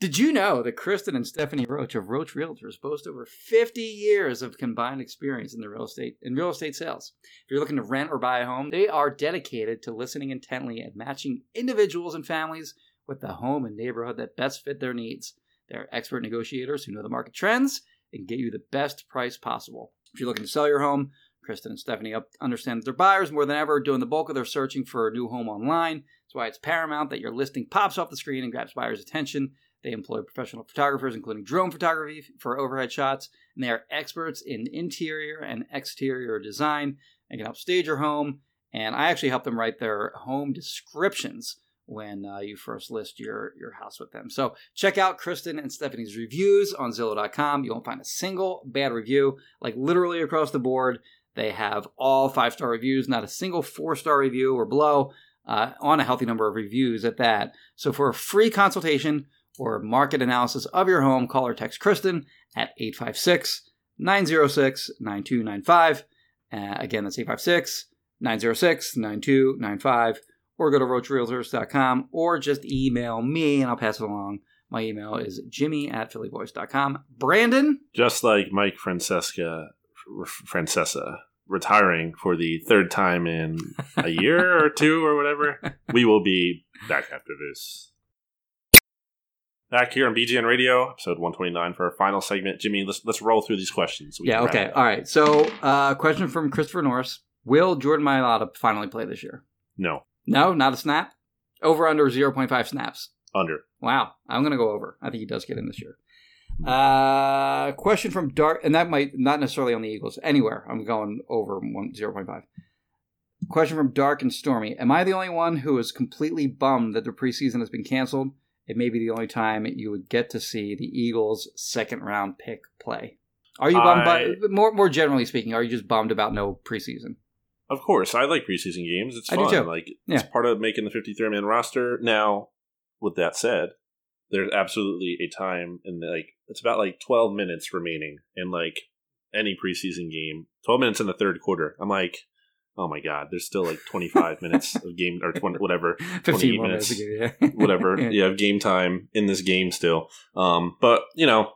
did you know that Kristen and Stephanie Roach of Roach Realtors boast over 50 years of combined experience in the real estate in real estate sales? If you're looking to rent or buy a home, they are dedicated to listening intently and matching individuals and families with the home and neighborhood that best fit their needs. They're expert negotiators who know the market trends and get you the best price possible. If you're looking to sell your home, Kristen and Stephanie understand that their buyers more than ever are doing the bulk of their searching for a new home online. That's why it's paramount that your listing pops off the screen and grabs buyers' attention. They employ professional photographers, including drone photography for overhead shots, and they are experts in interior and exterior design. They can help stage your home, and I actually help them write their home descriptions when uh, you first list your, your house with them. So check out Kristen and Stephanie's reviews on Zillow.com. You won't find a single bad review, like literally across the board. They have all five star reviews, not a single four star review or below, uh, on a healthy number of reviews at that. So for a free consultation or market analysis of your home, call or text Kristen at 856 906 9295. Uh, Again, that's 856 906 9295. Or go to roachrealtors.com or just email me and I'll pass it along. My email is jimmy at phillyvoice.com. Brandon? Just like Mike Francesa, Francesa retiring for the third time in a year or two or whatever, we will be back after this. Back here on BGN Radio, episode 129 for our final segment. Jimmy, let's let's roll through these questions. so Yeah, okay. All right. So, uh, question from Christopher Norris Will Jordan Mailata finally play this year? No, No, not a snap? Over under 0.5 snaps. under. Wow. I'm going to go over. I think he does get in this year. Uh, question from Dark, and that might not necessarily on the Eagles. Anywhere. I'm going over one, 0.5. Question from Dark and Stormy. Am I the only one who is completely bummed that the preseason has been canceled? It may be the only time you would get to see the Eagles' second round pick play. Are you bummed by more more generally speaking, are you just bummed about no preseason? Of course, I like preseason games. It's I do fun. too. Like Yeah. it's part of making the 53 man roster. Now, with that said, there's absolutely a time and like it's about like 12 minutes remaining in like any preseason game. 12 minutes in the third quarter. I'm like, oh my god, there's still like 25 minutes of game or 20, whatever, 15 28 minutes. minutes, ago, yeah. whatever. Yeah. yeah, of game time in this game still. Um, but you know,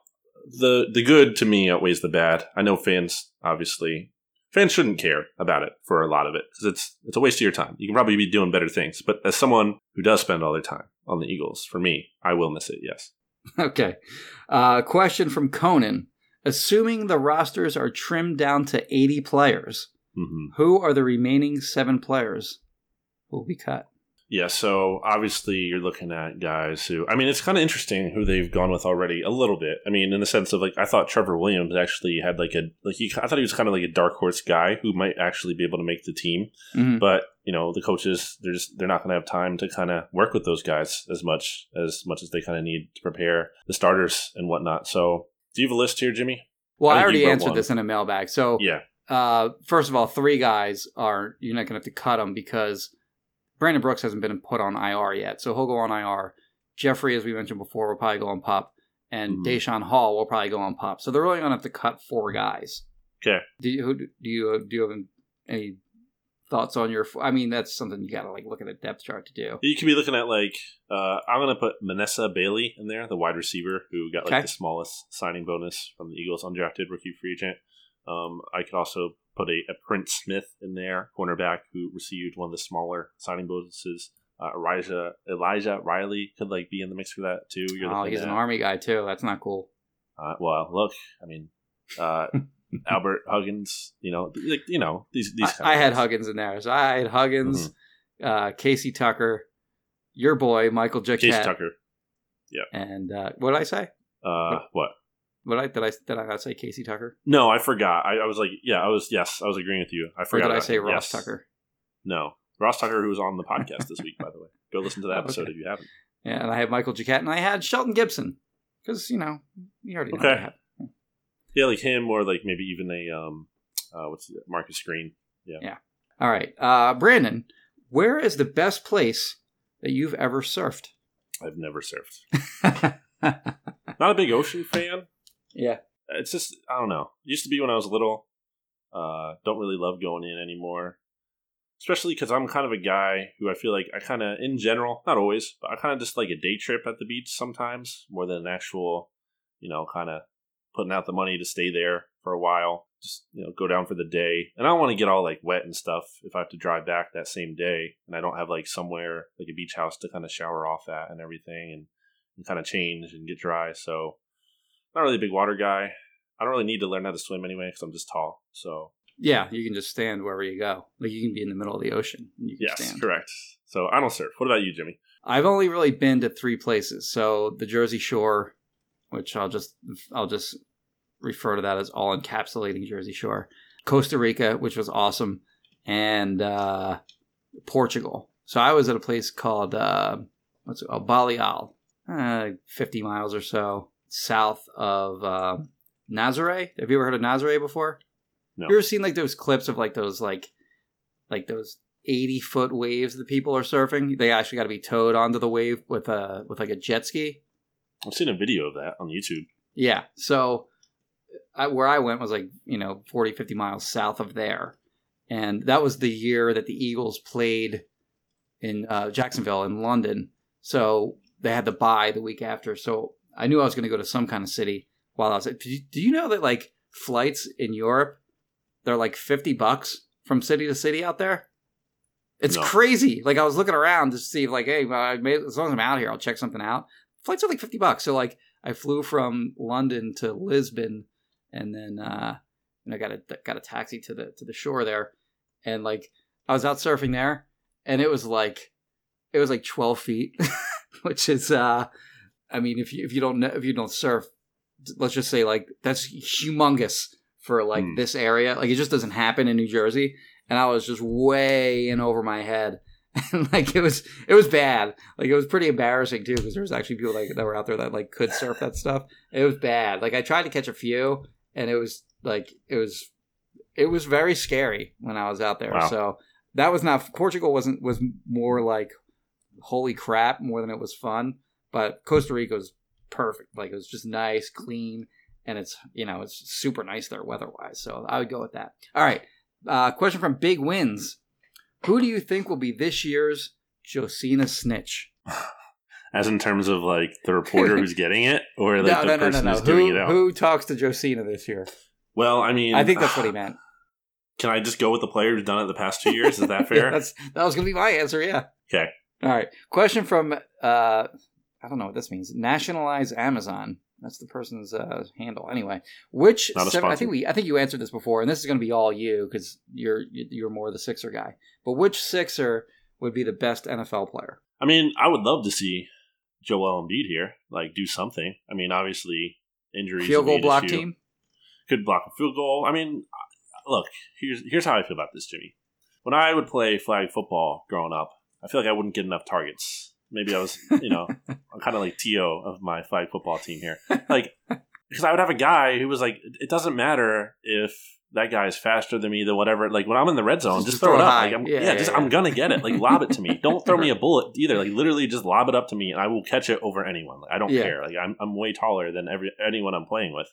the the good to me outweighs the bad. I know fans obviously fans shouldn't care about it for a lot of it because it's it's a waste of your time. You can probably be doing better things. But as someone who does spend all their time on the Eagles, for me, I will miss it. Yes. Okay. Uh, question from Conan. Assuming the rosters are trimmed down to 80 players, hmm who are the remaining seven players who will be cut? Yeah, so obviously you're looking at guys who I mean it's kind of interesting who they've gone with already a little bit. I mean in the sense of like I thought Trevor Williams actually had like a like he I thought he was kind of like a dark horse guy who might actually be able to make the team, Mhm. but you know the coaches they're just they're not going to have time to kind of work with those guys as much as much as they kind of need to prepare the starters and whatnot. So do you have a list here, Jimmy? Well, I I already answered one. this in a mailbag. So, Yeah, uh, first of all, three guys are you're not going to have to cut them because Brandon Brooks hasn't been put on IR yet, so he'll go on IR. Jeffrey, as we mentioned before, will probably go on pop, and Mhm. Daeshon Hall will probably go on pop. So they're really going to have to cut four guys. Okay. Do you who, do you do you have any thoughts on your? I mean, that's something you got to like look at a depth chart to do. You could be looking at like uh, I'm going to put Manasseh Bailey in there, the wide receiver who got like Okay. the smallest signing bonus from the Eagles, undrafted rookie free agent. Um, I could also put a, a Prince Smith in there, cornerback who received one of the smaller signing bonuses. Uh, Elijah Elijah Riley could like be in the mix for that too. You're Oh, he's an army guy too. That's not cool. Uh, well, look, I mean, uh, Albert Huggins. You know, like you know these these. I, I had. Huggins in there. So I had Huggins, Mm-hmm. uh, Casey Tucker, your boy Michael Jacquet, Case Tucker. Yeah. And uh, what did I say? Uh, what? What I did I did I not say Casey Tucker? No, I forgot. I, I was like, yeah, I was yes, I was agreeing with you. I Or forgot. did I say. Ross Yes. Tucker? No, Ross Tucker, who was on the podcast this week, by the way. Go listen to that Oh, episode okay. if you haven't. Yeah, and I had Michael Jacquet, and I had Shelton Gibson because you know you already know. Okay. what had. Yeah, like him, or like maybe even a um, uh, what's it, Marcus Green. Yeah. Yeah. All right, uh, Brandon, where is the best place that you've ever surfed? I've never surfed. Not a big ocean fan. Yeah. It's just I don't know. Used to be when I was little. Uh, don't really love going in anymore. Especially because I'm kind of a guy who I feel like I kind of, in general, not always, but I kind of just like a day trip at the beach sometimes more than an actual, you know, kind of putting out the money to stay there for a while. Just you know, go down for the day, and I don't want to get all like wet and stuff if I have to drive back that same day, and I don't have like somewhere like a beach house to kind of shower off at and everything, and, and kind of change and get dry. So, not really a big water guy. I don't really need to learn how to swim anyway because I'm just tall. So Yeah, you can just stand wherever you go. Like you can be in the middle of the ocean. And you can yes, stand. correct. So I don't surf. What about you, Jimmy? I've only really been to three places. So the Jersey Shore, which I'll just I'll just refer to that as all encapsulating Jersey Shore. Costa Rica, which was awesome, and uh, Portugal. So I was at a place called uh, what's it called? Baleal, uh, fifty miles or so south of uh, Nazare. Have you ever heard of Nazare before? No. You ever seen like those clips of like those like like those 80 foot waves that people are surfing they actually got to be towed onto the wave with a with like a jet ski I've seen a video of that on YouTube. yeah so I, where i went was like you know 40 50 miles south of there and that was the year that the eagles played in uh, jacksonville in london so they had to buy the week after so i knew i was going to go to some kind of city while i was do you, do you know that like flights in europe they're like 50 bucks from city to city out there it's No. crazy. Like I was looking around to see, if, like, hey, well, I may, as long as I'm out here, I'll check something out. Flights are like fifty bucks. So like, I flew from London to Lisbon, and then uh, and I got a got a taxi to the to the shore there, and like I was out surfing there, and it was like it was like twelve feet, which is uh, I mean, if you if you don't know if you don't surf, let's just say like that's humongous for like Hmm. this area. Like it just doesn't happen in New Jersey and I was just way in over my head. And like it was, it was bad. Like it was pretty embarrassing too, because there was actually people like that were out there that like could surf that stuff. It was bad. Like I tried to catch a few, and it was like it was, it was very scary when I was out there. Wow. So that was not Portugal. wasn't was more like holy crap more than it was fun. But Costa Rica was perfect. Like it was just nice, clean, and it's you know it's super nice there weather wise. So I would go with that. All right. Uh, question from Big Wins. Who do you think will be this year's Josina Snitch? As in terms of like the reporter who's getting it, or like no, the no, person no. who's doing Who, it out. who talks to Josina this year? Well, I mean, I think that's what he meant. Can I just go with the player who's done it the past two years? Is that Yeah, fair? that's, that was going to be my answer, yeah. Okay. All right. Question from, uh, I don't know what this means. Nationalize Amazon. That's the person's uh, handle. Anyway, which seven, I think we I think you answered this before, and this is going to be all you because you're you're more the Sixer guy. But which Sixer would be the best NFL player? I mean, I would love to see Joel Embiid here, like do something. I mean, obviously injuries, Field goal block issue. team. could block a field goal. I mean, look, here's here's how I feel about this, Jimmy. When I would play flag football growing up, I feel like I wouldn't get enough targets. Maybe I was, you know, I'm kind of like To of my flag football team here, like because I would have a guy who was like, it doesn't matter if that guy is faster than me, than whatever. Like when I'm in the red zone, Just just, throw throw, it up. high. Like, I'm, Yeah, yeah, yeah, just yeah. I'm gonna get it. Like lob it to me. Don't throw me a bullet either. Like literally, just lob it up to me, and I will catch it over anyone. Like, I don't care. Like I'm I'm way taller than every anyone I'm playing with.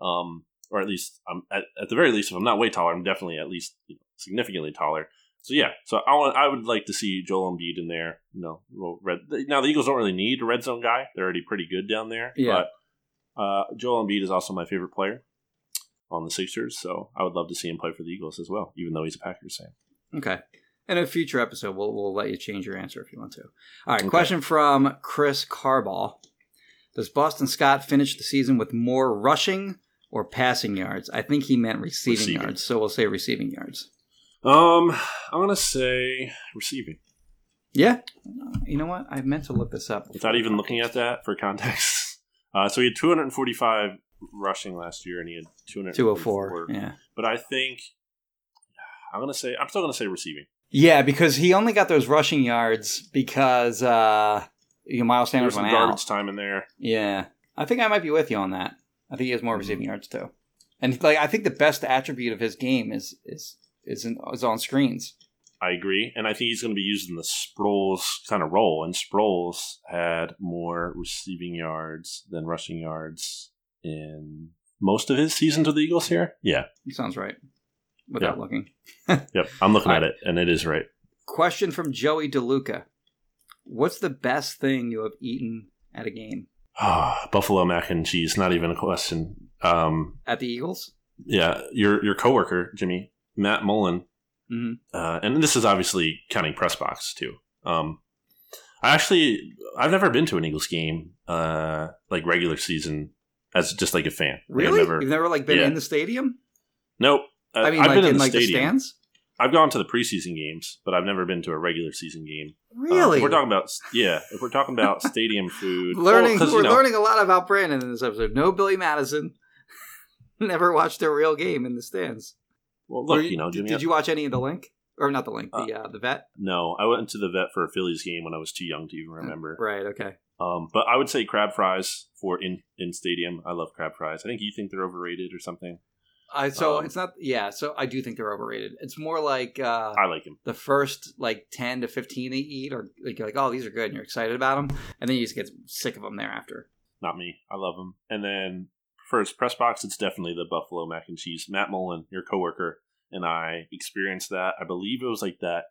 Um, or at least I'm at, at the very least, if I'm not way taller, I'm definitely at least you know, significantly taller. So yeah, so I want I would like to see Joel Embiid in there. You know, red. Now the Eagles don't really need a red zone guy; they're already pretty good down there. Yeah. But uh, Joel Embiid is also my favorite player on the Sixers, so I would love to see him play for the Eagles as well, even though he's a Packers fan. Okay. In a future episode, we'll we'll let you change your answer if you want to. All right. Okay. Question from Chris Carball: Does Boston Scott finish the season with more rushing or passing yards? I think he meant receiving, Receiving. yards, so we'll say receiving yards. Um, I'm gonna say receiving Yeah. You know what? I meant to look this up without even looking at that for context. Uh, so he had 245 rushing last year, and he had 204. 204. Yeah. But I think I'm gonna say I'm still gonna say receiving. Yeah, because he only got those rushing yards because uh, you know, Miles Sanders some went out. time in there. Yeah, I think I might be with you on that. I think he has more Mhm. receiving yards too, and like I think the best attribute of his game is is is, in, is on screens. I agree, and I think he's going to be used in the Sproles kind of role. And Sproles had more receiving yards than rushing yards in most of his seasons with the Eagles. Here, yeah, Sounds right. Without looking. yep, I'm looking at it, and it is right. Question from Joey DeLuca: What's the best thing you have eaten at a game Ah, Buffalo mac and cheese, not even a question. Um, at the Eagles? yeah, your your coworker Jimmy Matt Mullin, Mhm. uh, and this is obviously counting press box too. Um, I actually I've never been to an Eagles game, uh, like regular season, as just like a fan. Like, Really? never- You've never like been yeah. in the stadium? nope. Uh, I mean, I've like been in, in, the like the stands. I've gone to the preseason games, but I've never been to a regular season game. Uh, Really? if we're talking about yeah, if we're talking about stadium food, learning. well, 'cause, you we're know, learning a lot about Brandon in this episode. No Billy Madison. Never watched a real game in the stands. Well, look, you know, did, Jimmy. did you watch any of the Linc or not the Linc? The uh, the vet. No, I went to the vet for a Phillies game when I was too young to even remember. Right. Okay. Um, but I would say crab fries for in in stadium. I love crab fries. I think you think they're overrated or something. I so Um, it's not. Yeah. So I do think they're overrated. It's more like uh, I like them. the first like ten to fifteen they eat, or like you're like, oh, these are good, and you're excited about them, and then you just get sick of them thereafter. Not me. I love them. And then first press box, it's definitely the buffalo mac and cheese. Matt Mullin, your coworker, and I experienced that. I believe it was like that.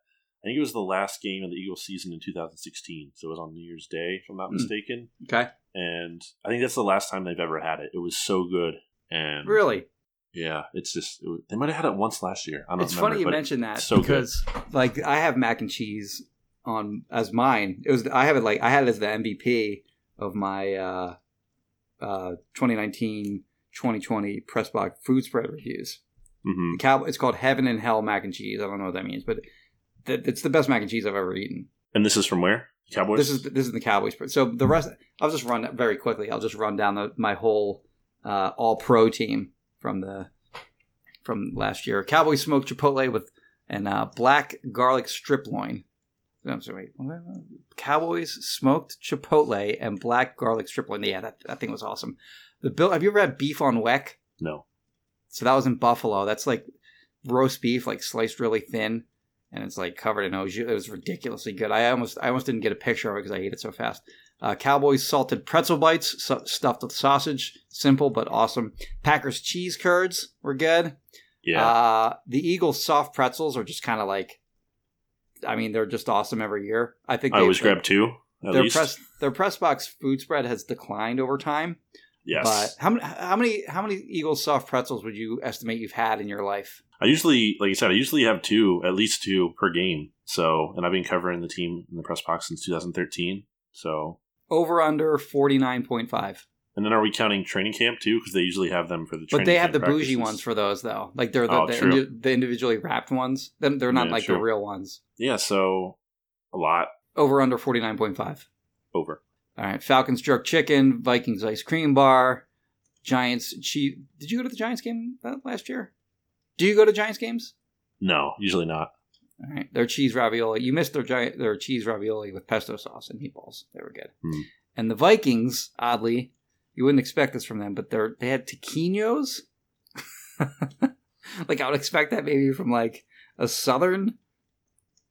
I think it was the last game of the Eagles season in 2016. So it was on New Year's Day, if I'm not Hmm. mistaken. Okay. And I think that's the last time they've ever had it. It was so good. And Really, yeah, it's just it was- they might have had it once last year. I don't know. it's remember. funny you but mentioned that so good. because like I have mac and cheese on as mine. It was I have it like I had it as the MVP of my uh, uh, 2019-2020 press box food spread reviews. Mhm. Cow, it's called Heaven and Hell mac and cheese. I don't know what that means, but th- it's the best mac and cheese I've ever eaten. And this is from where? Cowboys. This is this is the Cowboys. spread. So the rest, I'll just run very quickly. I'll just run down the, my whole uh, All Pro team from the from last year. Cowboys smoked chipotle with and uh, black garlic strip loin. I'm sorry. wait. Cowboys smoked chipotle and black garlic strip loin. Yeah, that, that thing was awesome. The bill. Have you ever had beef on weck? no. So that was in Buffalo. That's like roast beef, like sliced really thin, and it's like covered in au jus. It was ridiculously good. I almost, I almost didn't get a picture of it because I ate it so fast. Uh, Cowboys salted pretzel bites su- stuffed with sausage, simple but awesome. Packers cheese curds were good. Yeah. Uh, the Eagles soft pretzels are just kind of like, I mean, they're just awesome every year. I think I they- always grab two their least. press their press box food spread has declined over time. yes. But how many how many how many Eagles soft pretzels would you estimate you've had in your life? I usually, like I said, I usually have two, at least two per game. So, and I've been covering the team in the press box since 2013. So, Over under forty nine point five. And then are we counting training camp too? Because they usually have them for the. Training But they have the camp bougie ones for those though. Like they're the, Oh, the, indi- the individually wrapped ones. Then they're not Yeah, like true. the real ones. Yeah, so a lot Over under forty nine point five. over. All right, Falcons jerk chicken, Vikings ice cream bar, Giants cheese. Did you go to the Giants game last year? Do you go to Giants games? No, usually not. All right, their cheese ravioli. You missed their giant their cheese ravioli with pesto sauce and meatballs. They were good. Hmm. And the Vikings, oddly, you wouldn't expect this from them, but they're they had taquinos. like I would expect that maybe from like a southern,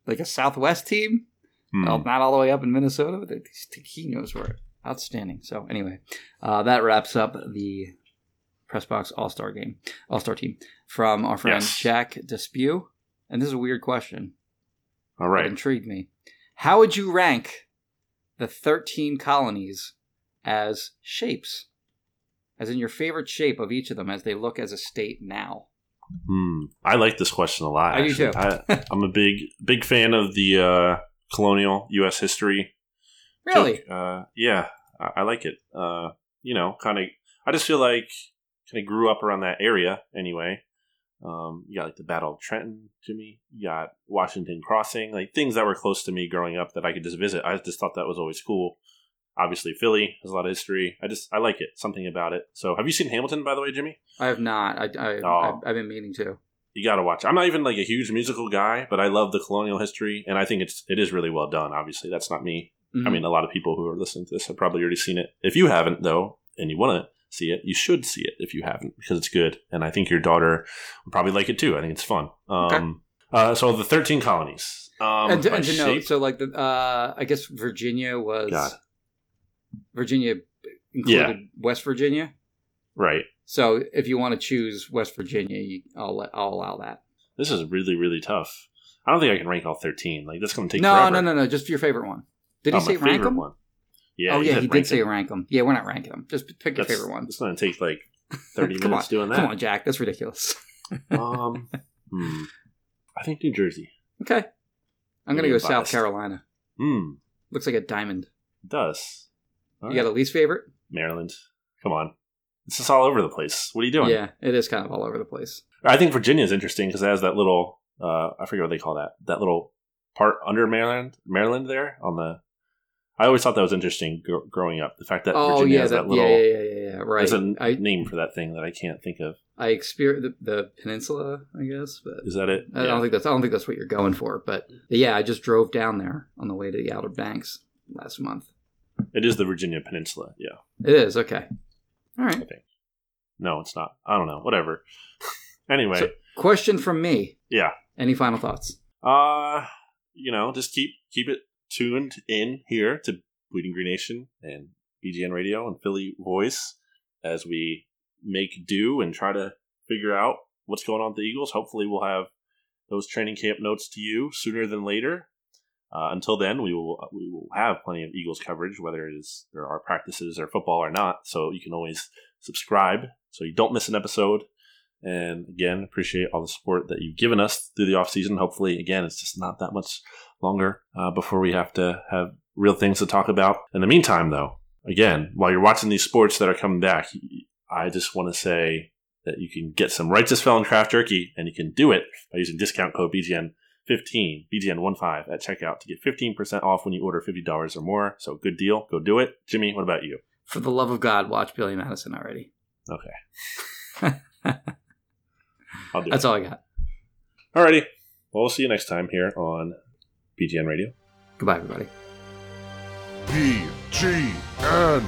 like a Southwest team. Hmm. Well, not all the way up in Minnesota, but these taquinos were outstanding. So anyway, uh, that wraps up the press box All Star game, All Star team from our friend Yes. Jack Despew. And this is a weird question. All right, intrigued me. How would you rank the 13 colonies as shapes? As in your favorite shape of each of them as they look as a state now? Hmm. I like this question a lot. I do actually. too. I, I'm a big, big fan of the uh, colonial U.S. history. Really? Uh, yeah, I, I like it. Uh, you know, kind of. I just feel like kind of grew up around that area anyway. Um, you got like the Battle of Trenton to me. You got Washington Crossing, like things that were close to me growing up that I could just visit. I just thought that was always cool. Obviously, Philly has a lot of history. I just I like it, something about it. So, have you seen Hamilton by the way, Jimmy? I have not. I, I, Oh. I've, I've been meaning to. you got to watch. I'm not even like a huge musical guy, but I love the colonial history, and I think it's it is really well done. Obviously, that's not me. I Mhm. mean, a lot of people who are listening to this have probably already seen it. If you haven't, though, and you want to see it, you should see it if you haven't because it's good, and I think your daughter would probably like it too. I think it's fun. Um, uh, so the thirteen colonies. Um, and to, and to note, so like the, uh, I guess Virginia was God. Virginia included West Virginia. right. So if you want to choose West Virginia, you, I'll let, I'll allow that. This is really really tough. I don't think I can rank all thirteen. Like that's going to take No, forever. no, no, no. Just your favorite one. Did Oh, he my say rank them? One. Yeah. oh yeah, he did say them. rank them. Yeah, we're not ranking them. Just pick your favorite one. It's going to take like thirty minutes on, doing that. come on, Jack. That's ridiculous. Um, hmm. I think New Jersey. Okay, I'm gonna You're go South. Carolina. Hmm. Looks like a diamond. It does. All You got a least favorite? Maryland. Come on. It's just all over the place. What are you doing? Yeah, it is kind of all over the place. I think Virginia is interesting because it has that little, uh, I forget what they call that, that little part under Maryland, Maryland there on the. I always thought that was interesting gr- growing up. The fact that oh Virginia yeah, has that, that, little. yeah, yeah, yeah, yeah, yeah. Right. There's a I name for that thing that I can't think of. I experienced the, the peninsula, I guess, but Is that it? I don't think that's I don't think that's what you're going for. But yeah, I just drove down there on the way to the Outer Banks last month. It is the Virginia Peninsula. Yeah, It is okay. All right. I think. No, it's not. I don't know. Whatever. anyway, So, question from me. yeah. Any final thoughts? Uh, you know, just keep keep it tuned in here to Bleeding Green Nation and BGN Radio and Philly Voice as we make do and try to figure out what's going on with the Eagles. Hopefully, we'll have those training camp notes to you sooner than later. Uh, until then, we will we will have plenty of Eagles coverage, whether it is there are practices or football or not. So you can always subscribe so you don't miss an episode. And again, appreciate all the support that you've given us through the off season. Hopefully, again, it's just not that much longer uh, before we have to have real things to talk about. In the meantime, though, again, while you're watching these sports that are coming back, I just want to say that you can get some Righteous Felon Craft Jerky, and you can do it by using discount code BGN15, BGN15 at checkout to get 15% off when you order $50 or more. So good deal. Go do it. Jimmy, what about you? For the love of God, watch Billy Madison already. Okay. I'll do That's it. all I got. Alrighty. Well, we'll see you next time here on BGN Radio. Goodbye, everybody. B G N